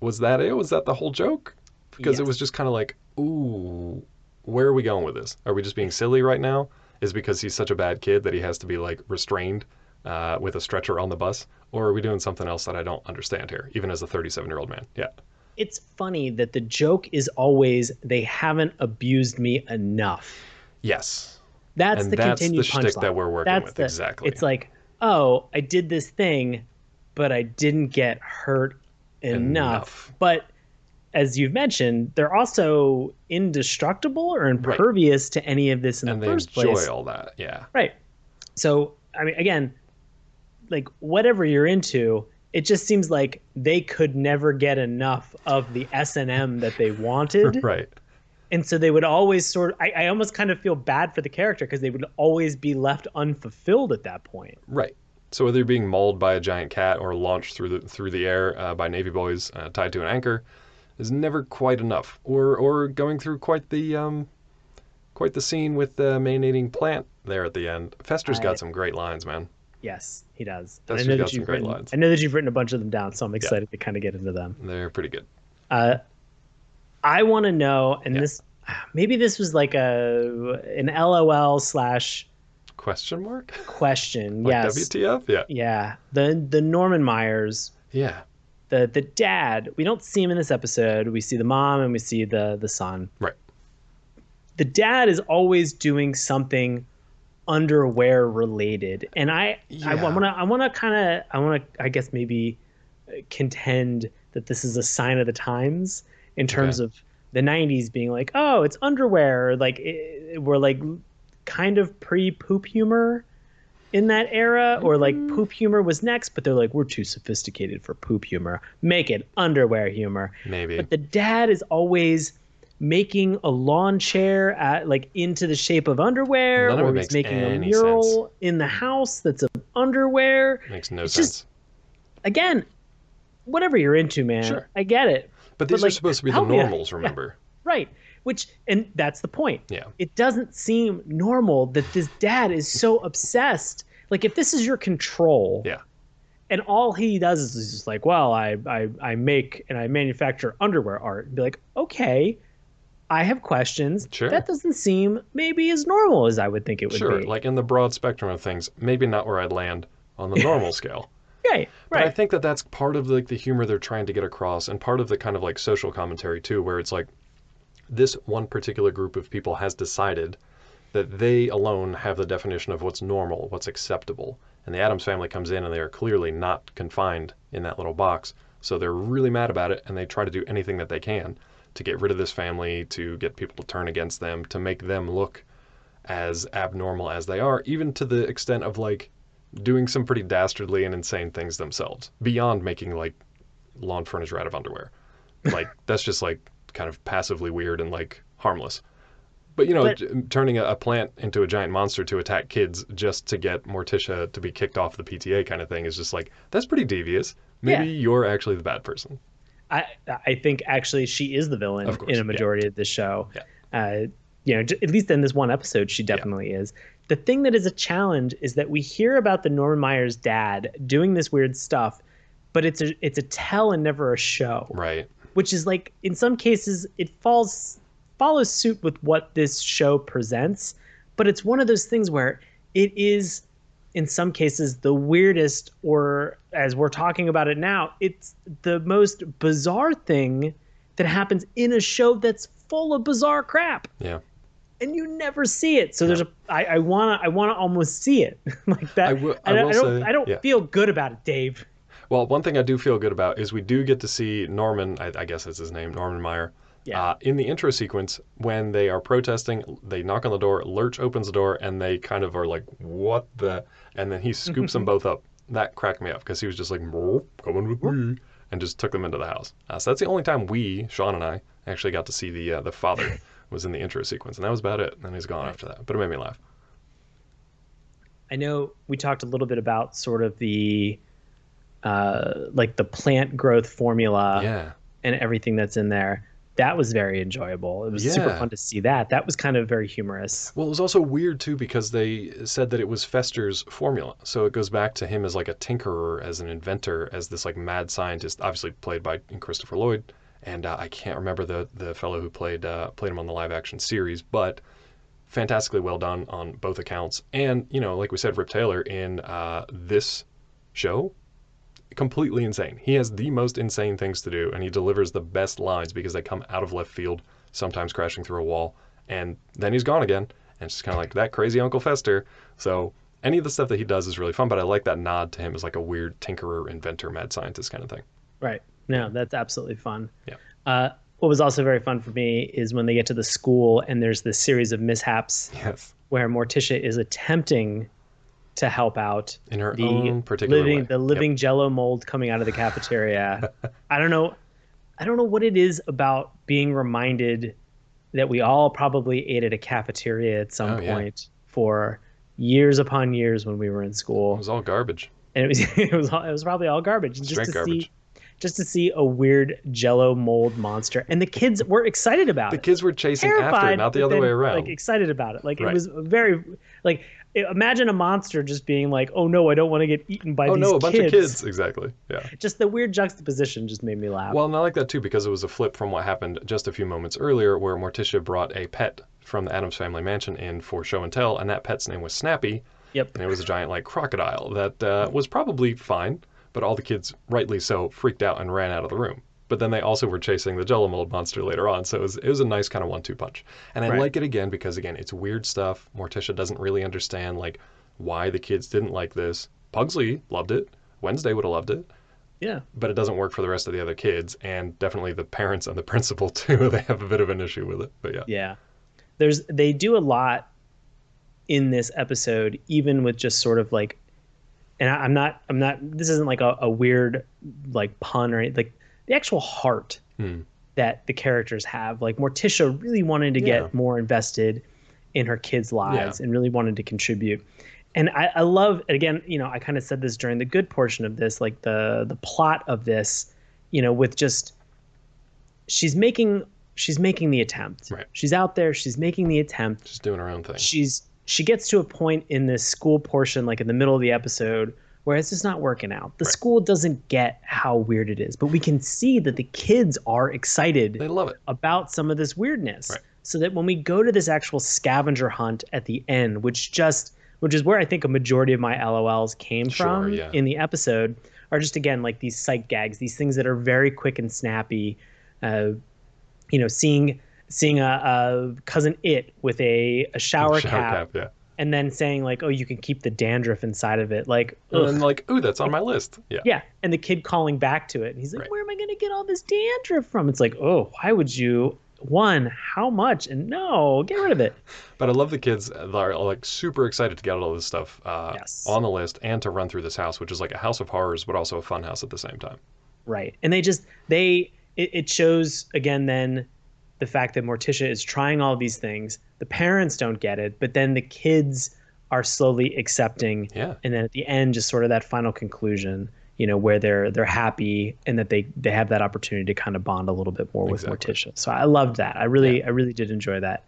S2: was that it? Was that the whole joke? Because it was just kind of like, ooh, where are we going with this? Are we just being silly right now? Is because he's such a bad kid that he has to be like restrained uh, with a stretcher on the bus, or are we doing something else that I don't understand here, even as a 37 year old man? Yeah,
S1: it's funny that the joke is always they haven't abused me enough.
S2: yes,
S1: That's
S2: And
S1: the
S2: that's
S1: continued
S2: shtick
S1: punchline.
S2: that we're working
S1: That's
S2: with,
S1: the-
S2: exactly.
S1: It's like, oh, I did this thing, but I didn't get hurt enough.
S2: Enough.
S1: But as you've mentioned, they're also indestructible or impervious to any of this in
S2: and
S1: the
S2: they enjoy all that. Yeah,
S1: Right. So, I mean, again, like whatever you're into, it just seems like they could never get enough of the S and M that they wanted,
S2: right.
S1: and so they would always sort. I, I almost kind of feel bad for the character because they would always be left unfulfilled at that point.
S2: Right. So whether you're being mauled by a giant cat or launched through the through the air uh, by Navy boys uh, tied to an anchor is never quite enough. Or or going through quite the um, quite the scene with the mayonnaising plant there at the end. Fester's
S1: I-
S2: got some great lines, man.
S1: Yes, he does. I know that you've
S2: great
S1: written.
S2: lines.
S1: I know that you've written a bunch of them down, so I'm excited to kind of get into them.
S2: They're pretty good.
S1: Uh, I want to know, and this maybe this was like a an LOL slash
S2: Question mark?
S1: question.
S2: Like
S1: yes.
S2: WTF? Yeah.
S1: Yeah, the the Normanmeyers,
S2: Yeah.
S1: the the dad. We don't see him in this episode. We see the mom and we see the the son.
S2: Right.
S1: The dad is always doing something underwear related, and I I want to I want to kind of I want to I guess maybe uh, contend that this is a sign of the times in terms
S2: Okay.
S1: of the 90s being like, oh, it's underwear. Like, it, we're like kind of pre poop humor in that era, or like
S2: Mm.
S1: poop humor was next, but they're like, we're too sophisticated for poop humor. Make it underwear humor.
S2: Maybe.
S1: But the dad is always making a lawn chair at like into the shape of underwear,
S2: None
S1: or he's making a mural
S2: sense.
S1: in the house that's of underwear.
S2: Makes no
S1: it's
S2: sense.
S1: just- Again, whatever you're into, man.
S2: Sure.
S1: I get it.
S2: but these
S1: but,
S2: are
S1: like,
S2: supposed to be the
S1: help me out.
S2: normals, remember?
S1: Right. Which and that's the point.
S2: Yeah.
S1: It doesn't seem normal that this dad is so obsessed. Like if this is your control,
S2: Yeah.
S1: and all he does is just like, well, I I, I make and I manufacture underwear art. And be like, okay, I have questions.
S2: Sure.
S1: That doesn't seem maybe as normal as I would think it would
S2: Sure.
S1: be.
S2: Sure, like in the broad spectrum of things, maybe not where I'd land on the normal scale.
S1: right,
S2: But I think that that's part of like the humor they're trying to get across, and part of the kind of like social commentary too, where it's like this one particular group of people has decided that they alone have the definition of what's normal, what's acceptable, and the Addams family comes in and they are clearly not confined in that little box, so they're really mad about it, and they try to do anything that they can to get rid of this family, to get people to turn against them, to make them look as abnormal as they are, even to the extent of like doing some pretty dastardly and insane things themselves, beyond making like lawn furniture out of underwear. Like that's just like kind of passively weird and like harmless. But you know,
S1: But-
S2: j- turning a, a plant into a giant monster to attack kids just to get Morticia to be kicked off the PTA kind of thing is just like that's pretty devious. Maybe
S1: Yeah.
S2: you're actually the bad person.
S1: I I think actually she is the villain in a majority of this show.
S2: Yeah.
S1: Uh, you know, at least in this one episode, she definitely is. The thing that is a challenge is that we hear about the Normanmeyers dad doing this weird stuff, but it's a it's a tell and never a show,
S2: Right.
S1: which is like in some cases it falls follows suit with what this show presents, but it's one of those things where it is in some cases the weirdest or as we're talking about it now it's the most bizarre thing that happens in a show that's full of bizarre crap
S2: Yeah.
S1: and you never see it so there's a i, I want to i want to almost see it like that
S2: I will- I
S1: and I,
S2: will
S1: don't
S2: say-
S1: i don't
S2: yeah.
S1: feel good about it dave
S2: Well, one thing I do feel good about is we do get to see Norman, I, I guess that's his name, Norman Meyer.
S1: Yeah.
S2: Uh, in the intro sequence, when they are protesting, they knock on the door, Lurch opens the door, and they kind of are like, what the? And then he scoops them both up. That cracked me up because he was just like, coming with me, and just took them into the house. Uh, so that's the only time we, Sean and I, actually got to see the uh, the father was in the intro sequence, and that was about it. And then he's gone after that, but it made me laugh.
S1: I know we talked a little bit about sort of the uh, like the plant growth formula
S2: yeah.
S1: and everything that's in there. That was very enjoyable. It was super fun to see that. That was kind of very humorous.
S2: Well, it was also weird too because they said that it was Fester's formula. So it goes back to him as like a tinkerer, as an inventor, as this like mad scientist, obviously played by Christopher Lloyd. And uh, I can't remember the the fellow who played uh, played him on the live action series, but fantastically well done on both accounts. And you know, like we said, Rip Taylor in uh, this show completely insane. He has the most insane things to do, and he delivers the best lines because they come out of left field, sometimes crashing through a wall, and then he's gone again. And it's just kind of like that crazy Uncle Fester. So any of the stuff that he does is really fun, but I like that nod to him as like a weird tinkerer, inventor, mad scientist kind of thing.
S1: Right. No, that's absolutely fun.
S2: Yeah.
S1: Uh, what was also very fun for me is when they get to the school and there's this series of mishaps
S2: Yes.
S1: where Morticia is attempting to help out
S2: In her
S1: the
S2: own particular
S1: living
S2: way.
S1: the
S2: Yep.
S1: living jello mold coming out of the cafeteria. I don't know I don't know what it is about being reminded that we all probably ate at a cafeteria at some
S2: Oh, yeah.
S1: point for years upon years when we were in school.
S2: It was all garbage.
S1: and it was it was all, it was probably all garbage.
S2: Straight
S1: just to
S2: garbage.
S1: see just to see a weird jello mold monster and the kids were excited about
S2: The
S1: it The
S2: kids were chasing
S1: terrified,
S2: after it, not the other way around.
S1: Like excited about it. Like
S2: Right.
S1: it was very like imagine a monster just being like, "Oh no, I don't want to get eaten by these kids.
S2: oh
S1: these
S2: no, a bunch of kids. Exactly. Yeah.
S1: Just the weird juxtaposition just made me laugh.
S2: Well, and I like that too because it was a flip from what happened just a few moments earlier, where Morticia brought a pet from the Addams Family Mansion in for show and tell, and that pet's name was Snappy,
S1: yep.
S2: and it was a giant like crocodile that uh, was probably fine, but all the kids, rightly so, freaked out and ran out of the room. But then they also were chasing the Jello mold monster later on, so it was it was a nice kind of one-two punch. And I
S1: Right.
S2: like it again because again, it's weird stuff. Morticia doesn't really understand like why the kids didn't like this. Pugsley loved it. Wednesday would have loved it.
S1: Yeah.
S2: but it doesn't work for the rest of the other kids, and definitely the parents and the principal too. They have a bit of an issue with it, but yeah,
S1: Yeah. There's they do a lot in this episode, even with just sort of like and I, I'm not I'm not this isn't like a, a weird like pun or like the actual heart
S2: Hmm.
S1: that the characters have. Like Morticia really wanted to
S2: Yeah.
S1: get more invested in her kids' lives
S2: Yeah.
S1: and really wanted to contribute. And I, I love again, you know, I kind of said this during the good portion of this, like the the plot of this, you know, with just she's making she's making the attempt.
S2: Right.
S1: She's out there, she's making the attempt.
S2: She's doing her own thing.
S1: She's she gets to a point in this school portion, like in the middle of the episode, where it's just not working out. The
S2: Right.
S1: school doesn't get how weird it is, but we can see that the kids are excited
S2: They love it.
S1: about some of this weirdness.
S2: Right.
S1: So that when we go to this actual scavenger hunt at the end, which just which is where I think a majority of my LOLs came
S2: Sure,
S1: from
S2: yeah.
S1: in the episode, are just again like these sight gags, these things that are very quick and snappy. Uh, you know, seeing seeing a, a cousin it with a, a shower,
S2: Shower
S1: cap,
S2: cap, yeah.
S1: And then saying like, "Oh, you can keep the dandruff inside of it." Like,
S2: And
S1: ugh.
S2: then like, ooh, that's on my list. Yeah.
S1: yeah, and the kid calling back to it, and he's like,
S2: Right.
S1: "Where am I going to get all this dandruff from?" It's like, "Oh, why would you?" One, how much? And no, get rid of it.
S2: But I love the kids that are like super excited to get all this stuff uh,
S1: Yes.
S2: on the list and to run through this house, which is like a house of horrors, but also a fun house at the same time.
S1: Right. And they just they it, it shows again then the fact that Morticia is trying all these things. The parents don't get it, but then the kids are slowly accepting.
S2: Yeah.
S1: And then at the end, just sort of that final conclusion, you know, where they're they're happy and that they they have that opportunity to kind of bond a little bit more with
S2: Exactly.
S1: Morticia. So I loved that. I really
S2: Yeah.
S1: I really did enjoy that.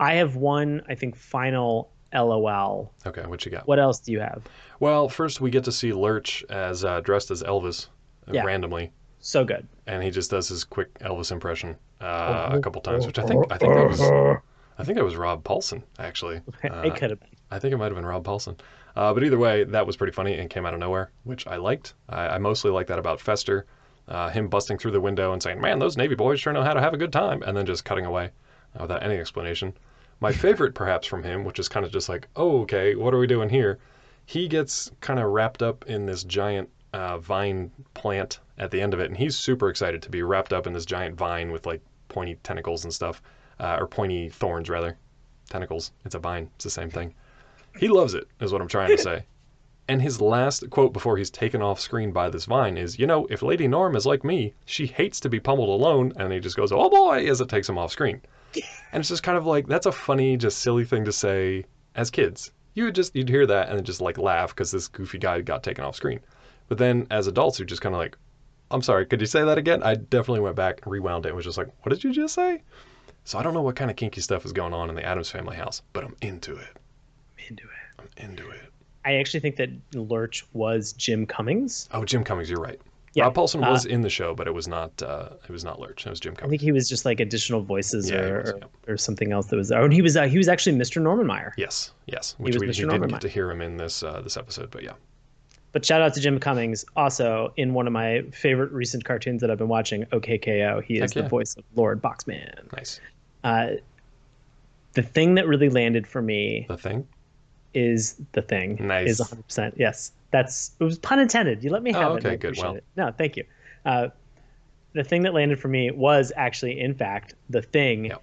S1: I have one, I think, final LOL.
S2: Okay, what you got?
S1: What else do you have?
S2: Well, first we get to see Lurch as uh, dressed as Elvis uh,
S1: Yeah.
S2: randomly,
S1: So good.
S2: and he just does his quick Elvis impression uh, a couple times, which I think I think that was I think it was Rob Paulsen actually. Uh,
S1: it could have been.
S2: I think it might have been Rob Paulsen. Uh, but either way, that was pretty funny and came out of nowhere, which I liked. I, I mostly like that about Fester. Uh, him busting through the window and saying, Man, those Navy boys sure know how to have a good time, and then just cutting away uh, without any explanation. My favorite, perhaps, from him, which is kind of just like, Oh, okay, what are we doing here? He gets kind of wrapped up in this giant uh, vine plant at the end of it, and he's super excited to be wrapped up in this giant vine with like pointy tentacles and stuff, uh, or pointy thorns, rather. Tentacles. It's a vine. It's the same thing. He loves it, is what I'm trying to say. And his last quote before he's taken off screen by this vine is, You know, if Lady Norm is like me, she hates to be pummeled alone. And he just goes, Oh boy, as it takes him off screen. And it's just kind of like, that's a funny, just silly thing to say as kids. You would just, you'd hear that and just like laugh because this goofy guy got taken off screen. But then as adults, you're just kind of like, I'm sorry, could you say that again? I definitely went back and rewound it and was just like, What did you just say? So I don't know what kind of kinky stuff is going on in the Addams family house, but I'm into it.
S1: Into it.
S2: I'm into it.
S1: I actually think that Lurch was Jim Cummings.
S2: Oh, Jim Cummings, you're right.
S1: Yeah,
S2: Rob Paulsen
S1: uh,
S2: was in the show, but it was not. Uh, it was not Lurch. It was Jim Cummings.
S1: I think he was just like additional voices
S2: Yeah,
S1: or,
S2: was,
S1: or,
S2: yeah.
S1: or something else that was there. Oh, and he was uh, he was actually Mr. Normanmeyer.
S2: Yes, yes. Which
S1: was
S2: we, you didn't
S1: Norman
S2: get to hear him in this uh, this episode, but yeah.
S1: But shout out to Jim Cummings, also in one of my favorite recent cartoons that I've been watching, OKKO. He is
S2: yeah.
S1: the voice of Lord Boxman.
S2: Nice.
S1: Uh, the thing that really landed for me
S2: The thing.
S1: is the thing.
S2: Nice.
S1: Is 100%. Yes. That's it was pun intended. You let me have
S2: Oh,
S1: it.
S2: okay, good. Well.
S1: it. No, thank you. Uh, the thing that landed for me was actually, in fact, the thing,
S2: Yep.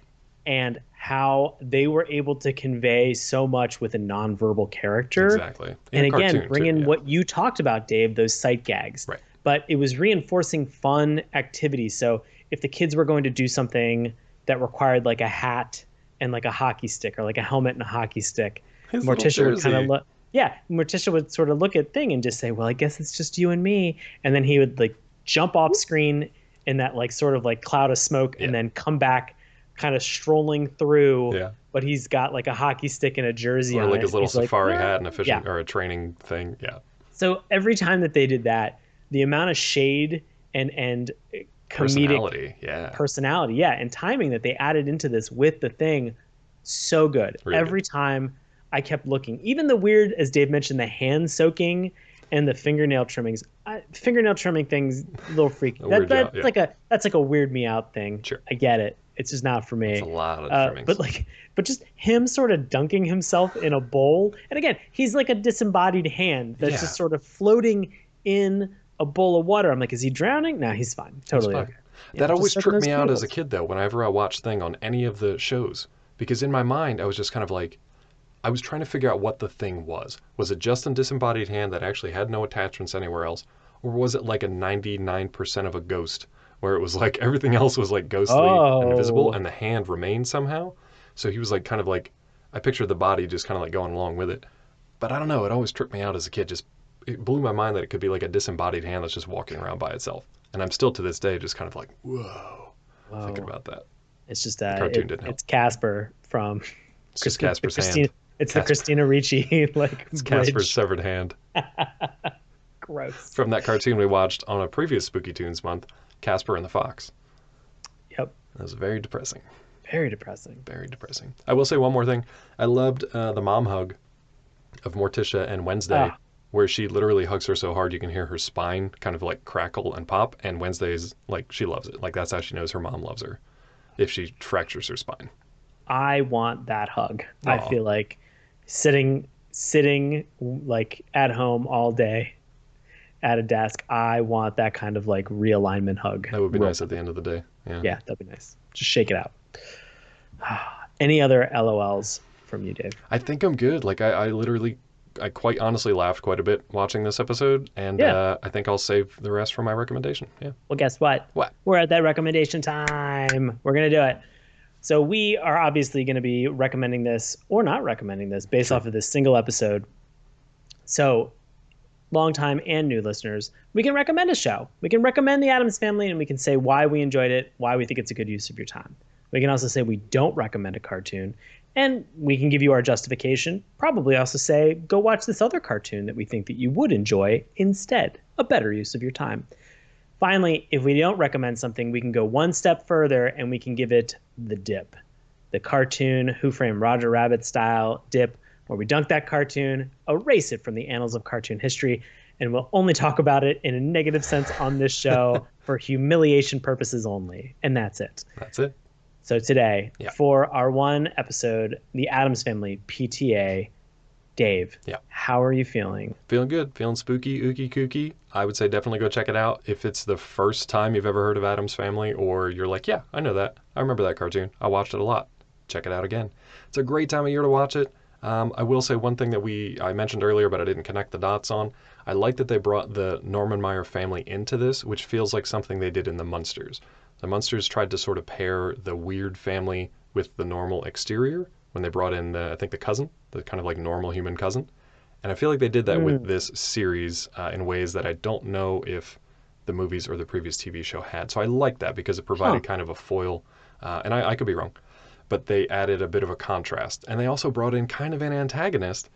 S1: And how they were able to convey so much with a nonverbal character.
S2: Exactly. In
S1: and again, bring
S2: too,
S1: in
S2: yeah.
S1: what you talked about, Dave, those sight gags.
S2: Right.
S1: But it was reinforcing fun activities. So if the kids were going to do something that required like a hat and like a hockey stick or like a helmet and a hockey stick,
S2: His
S1: Morticia would kind of look. Yeah, Morticia would sort of look at thing and just say, "Well, I guess it's just you and me," and then he would like jump off screen in that like sort of like cloud of smoke, and then come back, kind of strolling through.
S2: Yeah.
S1: But he's got like a hockey stick and a jersey
S2: Or
S1: on
S2: like his little
S1: like,
S2: safari
S1: "Ah."
S2: hat and a fishing
S1: Yeah.
S2: or a training thing. Yeah.
S1: So every time that they did that, the amount of shade and and comedic
S2: Personality. Yeah.
S1: personality, yeah, and timing that they added into this with the thing, so good.
S2: Really
S1: Every time I kept looking, even the weird, as Dave mentioned, the hand soaking and the fingernail trimmings. I, fingernail trimming things, a little freaky. That, that's
S2: job, yeah.
S1: like a that's like a weird me out thing.
S2: Sure.
S1: I get it. It's just not for me.
S2: It's a lot of
S1: Uh,
S2: trimmings.
S1: but like, but just him sort of dunking himself in a bowl, and again, he's like a disembodied hand that's
S2: Yeah.
S1: just sort of floating in a bowl of water. I'm like, is he drowning? No, he's fine. Totally
S2: fine.
S1: okay.
S2: that always tripped me out as a kid, though, whenever I watched Thing on any of the shows. Because in my mind, I was just kind of like, I was trying to figure out what the thing was. Was it just a disembodied hand that actually had no attachments anywhere else? Or was it like a 99% of a ghost, where it was like everything else was like ghostly and invisible,
S1: Oh.
S2: and the hand remained somehow? So he was like kind of like, I pictured the body just kind of like going along with it. But I don't know, it always tripped me out as a kid. Just it blew my mind that it could be like a disembodied hand that's just walking around by itself. And I'm still to this day just kind of like, whoa, thinking about that.
S1: It's just uh,
S2: cartoon
S1: it- it's Casper from
S2: It's just
S1: Christi- the
S2: Casper's
S1: Christina.
S2: hand.
S1: It's the Christina Ricci like
S2: It's
S1: bridge.
S2: Casper's severed hand.
S1: Gross.
S2: From that cartoon we watched on a previous Spooky Tunes month, Casper and the Fox.
S1: Yep.
S2: That was very depressing.
S1: Very depressing.
S2: Very depressing. I will say one more thing. I loved uh, the mom hug of Morticia and Wednesday,
S1: Ah.
S2: where she literally hugs her so hard you can hear her spine kind of like crackle and pop. And Wednesday's like, she loves it. Like, that's how she knows her mom loves her if she fractures her spine.
S1: I want that hug. I feel like sitting sitting like at home all day at a desk. I want that kind of like realignment hug.
S2: That would be nice at the end of the day. Yeah.
S1: Yeah, that'd be nice. Just shake it out. Any other LOLs from you, Dave?
S2: I think I'm good. Like I, I literally, I quite honestly laughed quite a bit watching this episode, and
S1: Yeah.
S2: uh, I think I'll save the rest for my recommendation. Yeah.
S1: Well, guess what?
S2: What?
S1: We're at that recommendation time. We're going to do it. So, we are obviously going to be recommending this or not recommending this based off of this single episode. So, longtime and new listeners, we can recommend a show. We can recommend The Addams Family and we can say why we enjoyed it, why we think it's a good use of your time. We can also say we don't recommend a cartoon and we can give you our justification. Probably also say go watch this other cartoon that we think that you would enjoy instead, a better use of your time. Finally, if we don't recommend something, we can go one step further and we can give it the dip. The cartoon Who Framed Roger Rabbit style dip, where we dunk that cartoon, erase it from the annals of cartoon history, and we'll only talk about it in a negative sense on this show for humiliation purposes only. And that's it.
S2: That's it.
S1: So today,
S2: Yeah.
S1: for our one episode, The Addams Family PTA, Dave,
S2: Yeah.
S1: how are you feeling?
S2: Feeling good. Feeling spooky, ooky kooky. I would say definitely go check it out. If it's the first time you've ever heard of Addams Family, or you're like, yeah, I know that. I remember that cartoon. I watched it a lot. Check it out again. It's a great time of year to watch it. Um, I will say one thing that we I mentioned earlier, but I didn't connect the dots on. I like that they brought the Normanmeyer family into this, which feels like something they did in the Munsters. The Munsters tried to sort of pair the weird family with the normal exterior when they brought in the I think the cousin, the kind of like normal human cousin. And I feel like they did that with this series uh, in ways that I don't know if the movies or the previous TV show had. So I like that because it provided kind of a foil. Uh, and I, I could be wrong, but they added a bit of a contrast. And they also brought in kind of an antagonist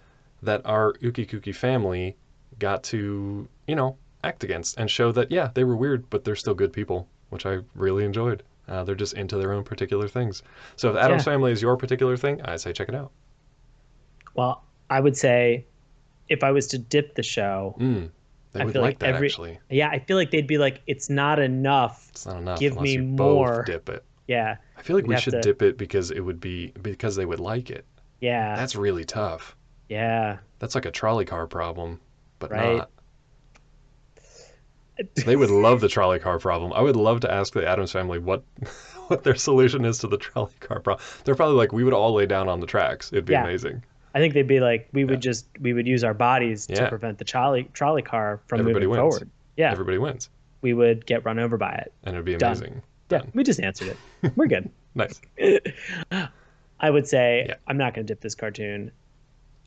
S2: that our Uki Kuki family got to, you know, act against and show that, yeah, they were weird, but they're still good people, which I really enjoyed. Uh, they're just into their own particular things. So if Addams
S1: Yeah.
S2: Family is your particular thing, I say check it out.
S1: Well, I would say if I was to dip the show,
S2: Mm, they
S1: I
S2: would
S1: feel
S2: like
S1: like
S2: that
S1: every-
S2: actually.
S1: yeah, I feel like they'd be like, it's not enough.
S2: It's not enough.
S1: Give me more.
S2: Both dip it.
S1: Yeah,
S2: I feel like
S1: We'd
S2: we should
S1: to-
S2: dip it because it would be because they would like it.
S1: yeah,
S2: That's really tough.
S1: yeah.
S2: That's like a trolley car problem, but
S1: Right.
S2: not. They would love the trolley car problem. I would love to ask the Addams family what what their solution is to the trolley car problem. They're probably like, we would all lay down on the tracks. It'd be
S1: Yeah.
S2: amazing.
S1: I think they'd be like, we would just we would use our bodies to prevent the trolley trolley car from
S2: Everybody
S1: moving
S2: wins.
S1: forward. Yeah,
S2: Everybody wins,
S1: we would get run over by it.
S2: and it'd be
S1: Done. Yeah, we just answered it. We're good.
S2: Nice.
S1: I would say
S2: Yeah.
S1: I'm not going to dip this cartoon,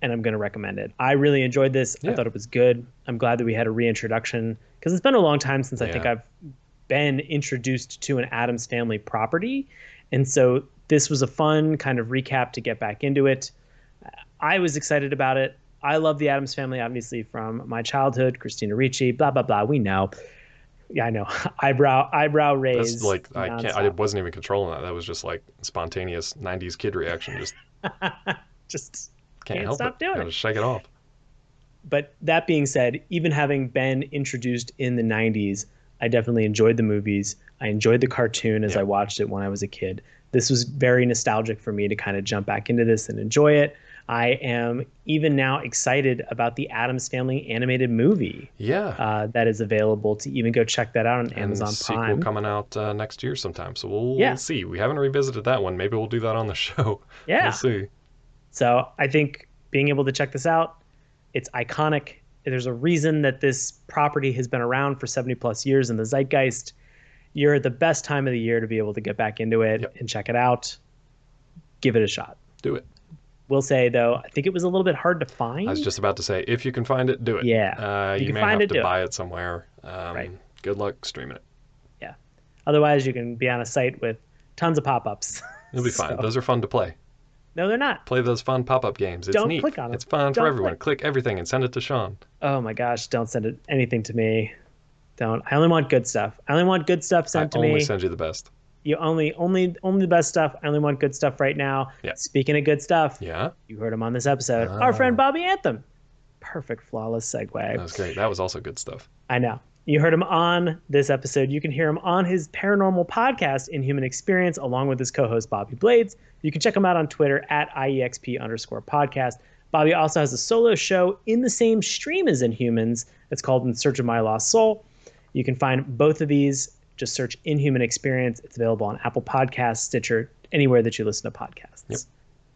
S1: and I'm going to recommend it. I really enjoyed this. I thought it was good. I'm glad that we had a reintroduction because it's been a long time since I think I've been introduced to an Addams Family property, and so this was a fun kind of recap to get back into it. I was excited about it. I love the Addams Family, obviously from my childhood. Christina Ricci, blah blah blah. We know. Yeah, I know. eyebrow eyebrow raise.
S2: That's like I can't. I wasn't even controlling that. That was just like spontaneous '90s kid reaction. Just
S1: just
S2: can't,
S1: Can't
S2: help
S1: stop
S2: it.
S1: doing
S2: Gotta
S1: it.
S2: shake it off.
S1: but that being said, even having been introduced in the 90s, I definitely enjoyed the movies. I enjoyed the cartoon as
S2: Yeah.
S1: I watched it when I was a kid. This was very nostalgic for me to kind of jump back into this and enjoy it. I am even now excited about the Addams Family animated movie
S2: Yeah.
S1: uh, that is available to even go check that out on
S2: and
S1: Amazon
S2: sequel
S1: Prime.
S2: coming out uh, next year sometime. So we'll,
S1: Yeah.
S2: we'll see. We haven't revisited that one. Maybe we'll do that on the show.
S1: Yeah.
S2: We'll see.
S1: So I think being able to check this out, it's iconic. There's a reason that this property has been around for 70 plus years in the zeitgeist. You're at the best time of the year to be able to get back into it
S2: Yep.
S1: and check it out. Give it a shot.
S2: Do it.
S1: Will say though, I think it was a little bit hard to find.
S2: I was just about to say, if you can find it, do it.
S1: Yeah.
S2: Uh,
S1: You
S2: you, may have
S1: it,
S2: to buy it somewhere. Um,
S1: Right.
S2: Good luck streaming it. Yeah.
S1: Otherwise, you can be on a site with tons of pop-ups.
S2: You'll be fine.
S1: So-
S2: Those are fun to play.
S1: no, they're not.
S2: Play those fun pop-up games. It's
S1: Don't
S2: neat.
S1: click on 'em.
S2: It's fun
S1: Don't
S2: for everyone.
S1: click.
S2: Click everything and send it to Sean.
S1: Oh my gosh! Don't send it anything to me. Don't. I only want good stuff. I only want good stuff sent
S2: I
S1: to
S2: only send you the best.
S1: You only, only, only the best stuff. I only want good stuff right now.
S2: Yeah.
S1: Speaking of good stuff,
S2: Yeah,
S1: you heard him on this episode. Ah. Our friend. Bobby Anthem. Perfect, flawless segue.
S2: that was great. That was also good stuff.
S1: I know. You heard him on this episode. You can hear him on his paranormal podcast, Inhuman Experience, along with his co-host Bobby Blades. You can check him out on Twitter at IEXP underscore podcast. Bobby also has a solo show in the same stream as Inhumans. It's called In Search of My Lost Soul. You can find both of these. Just search Inhuman Experience. It's available on Apple Podcasts, Stitcher, anywhere that you listen to podcasts.
S2: Yep.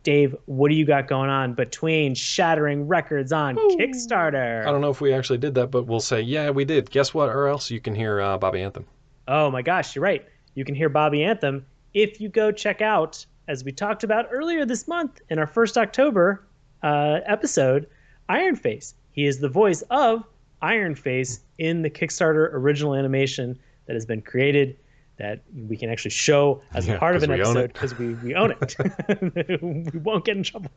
S1: Dave, what do you got going on between shattering records on Kickstarter?
S2: I don't know if we actually did that, but we'll say, yeah, we did. Guess what? Or else you can hear uh, Bobby Anthem.
S1: Oh my gosh, you're right. You can hear Bobby Anthem if you go check out, as we talked about earlier this month in our first October uh, episode, Iron Face. He is the voice of Iron Face in the Kickstarter original animation that has been created that we can actually show as
S2: Yeah,
S1: part of an episode because we, we own it. we won't get in trouble.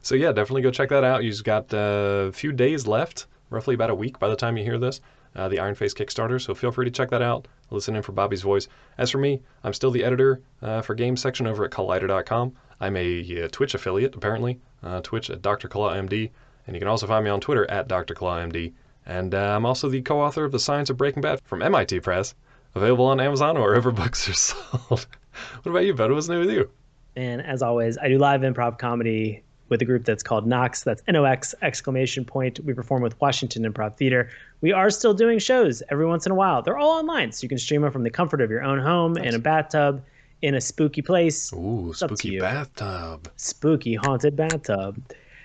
S2: So yeah, definitely go check that out. You've got uh, a few days left, roughly about a week by the time you hear this, uh, the Iron Face Kickstarter. So feel free to check that out. Listen in for Bobby's voice. As for me, I'm still the editor uh, for Games section over at Collider.com. I'm a uh, Twitch affiliate apparently, uh, Twitch at Dr. Claw MD, and you can also find me on Twitter at Dr. Claw MD. And uh, I'm also the co-author of The Science of Breaking Bad from MIT Press, available on Amazon or wherever books are sold. what about you, bud? What's new with you?
S1: And as always, I do live improv comedy with a group that's called Nox. That's N O X exclamation point. We perform with Washington Improv Theater. We are still doing shows every once in a while. They're all online, so you can stream them from the comfort of your own home in a bathtub, in a spooky place,
S2: Ooh, spooky bathtub.
S1: spooky haunted bathtub.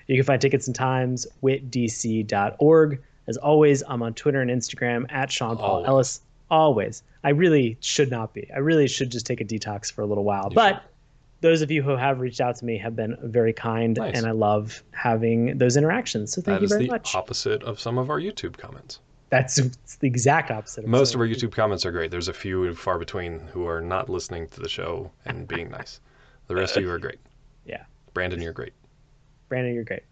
S1: You can find tickets and times witdc.org. As always, I'm on Twitter and Instagram at Sean Paul
S2: Always.
S1: Ellis. Always. I really should not be. I really should just take a detox for a little while. but those of you who have reached out to me have been very kind,
S2: Nice.
S1: and I love having those interactions. So thank
S2: That
S1: you
S2: is
S1: very
S2: the
S1: much.
S2: opposite of some of our YouTube comments.
S1: That's the exact opposite. Of
S2: Most of our YouTube comments are great. There's a few far between who are not listening to the show and being nice. The rest of you are great.
S1: Yeah.
S2: Brandon, you're great.
S1: Brandon, you're great.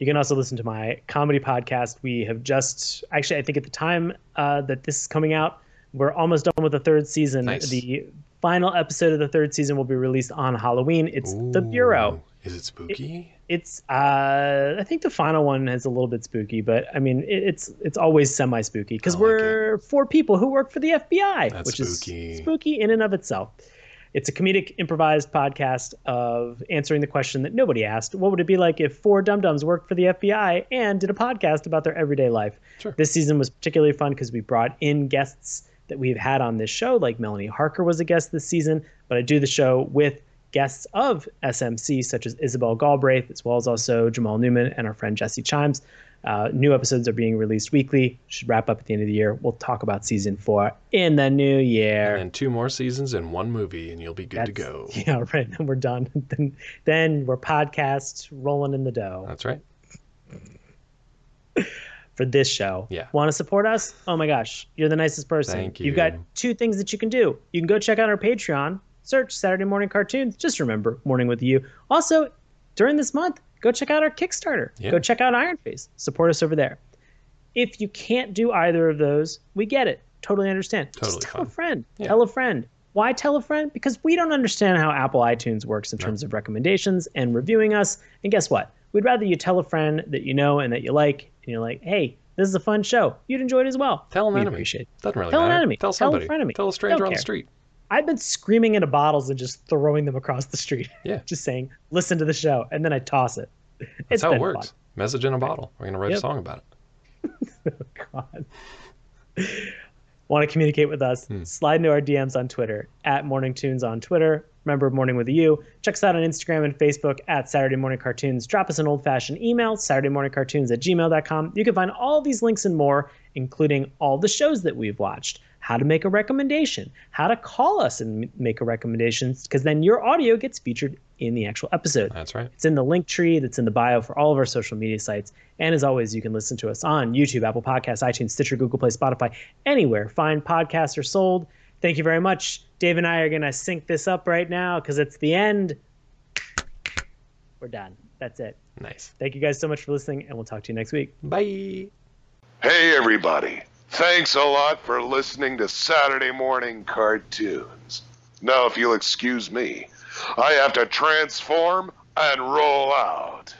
S1: You can also listen to my comedy podcast. We have just, actually, I think at the time uh, that this is coming out, we're almost done with the third season.
S2: Nice.
S1: The final episode of the third season will be released on Halloween. It's The Bureau.
S2: Is it spooky?
S1: It's, uh, I think the final one is a little bit spooky, but I mean, it, it's it's always semi spooky because
S2: like
S1: we're four people who work for the FBI,
S2: That's
S1: which
S2: spooky.
S1: is spooky in and of itself. It's a comedic improvised podcast of answering the question that nobody asked. What would it be like if four dum dums worked for the FBI and did a podcast about their everyday life?
S2: Sure.
S1: This season was particularly fun because we brought in guests that we've had on this show, like Melanie Harker was a guest this season, but I do the show with guests of SMC, such as Isabel Galbraith, as well as also Jamal Newman and our friend Jesse Chimes. Uh, new episodes are being released weekly. Should wrap up at the end of the year. We'll talk about season four in the new year.
S2: And two more seasons and one movie, and you'll be good to go.
S1: Yeah, right. Then we're done. then, then we're podcasts rolling in the dough
S2: That's right.
S1: for this show.
S2: Yeah.
S1: Want to support us? Oh my gosh, you're the nicest person.
S2: Thank you.
S1: You've got two things that you can do. You can go check out our Patreon, search Saturday Morning Cartoons. Just remember, Morning with You. Also, during this month, go check out our Kickstarter.
S2: Yeah.
S1: Go check out Iron Face. Support us over there. If you can't do either of those, we get it. Totally understand.
S2: Totally
S1: Just tell a friend.
S2: Yeah.
S1: Tell a friend. Why tell a friend? Because we don't understand how Apple iTunes works in terms of recommendations and reviewing us. And guess what? We'd rather you tell a friend that you know and that you like, and you're like, hey, this is a fun show. You'd enjoy it as well.
S2: Tell an
S1: we
S2: enemy.
S1: appreciate it.
S2: Doesn't really
S1: Tell an enemy.
S2: Tell somebody.
S1: Tell a
S2: of
S1: me.
S2: Tell a stranger on the street.
S1: I've been screaming into bottles and just throwing them across the street.
S2: Yeah.
S1: just saying, listen to the show, and then I toss it.
S2: That's
S1: It's
S2: how it works.
S1: fun.
S2: Message in a bottle. We're gonna write a song about it.
S1: Oh, God. Want to communicate with us? Hmm. Slide into our DMs on Twitter at Morning Tunes on Twitter. Remember Morning with a U. Check us out on Instagram and Facebook at Saturday Morning Cartoons. Drop us an old fashioned email, Saturday Morning Cartoons at gmail.com. You can find all these links and more, including all the shows that we've watched, how to make a recommendation, how to call us and m- make a recommendation, because then your audio gets featured in the actual episode.
S2: That's right.
S1: It's in the link tree that's in the bio for all of our social media sites. And as always, you can listen to us on YouTube, Apple Podcasts, iTunes, Stitcher, Google Play, Spotify, anywhere fine podcasts are sold. Thank you very much. Dave and I are going to sync this up right now because it's the end. We're done. That's it.
S2: Nice.
S1: Thank you guys so much for listening, and we'll talk to you next week.
S2: Bye.
S4: Hey, everybody. Thanks a lot for listening to Saturday Morning Cartoons. Now, if you'll excuse me, I have to transform and roll out.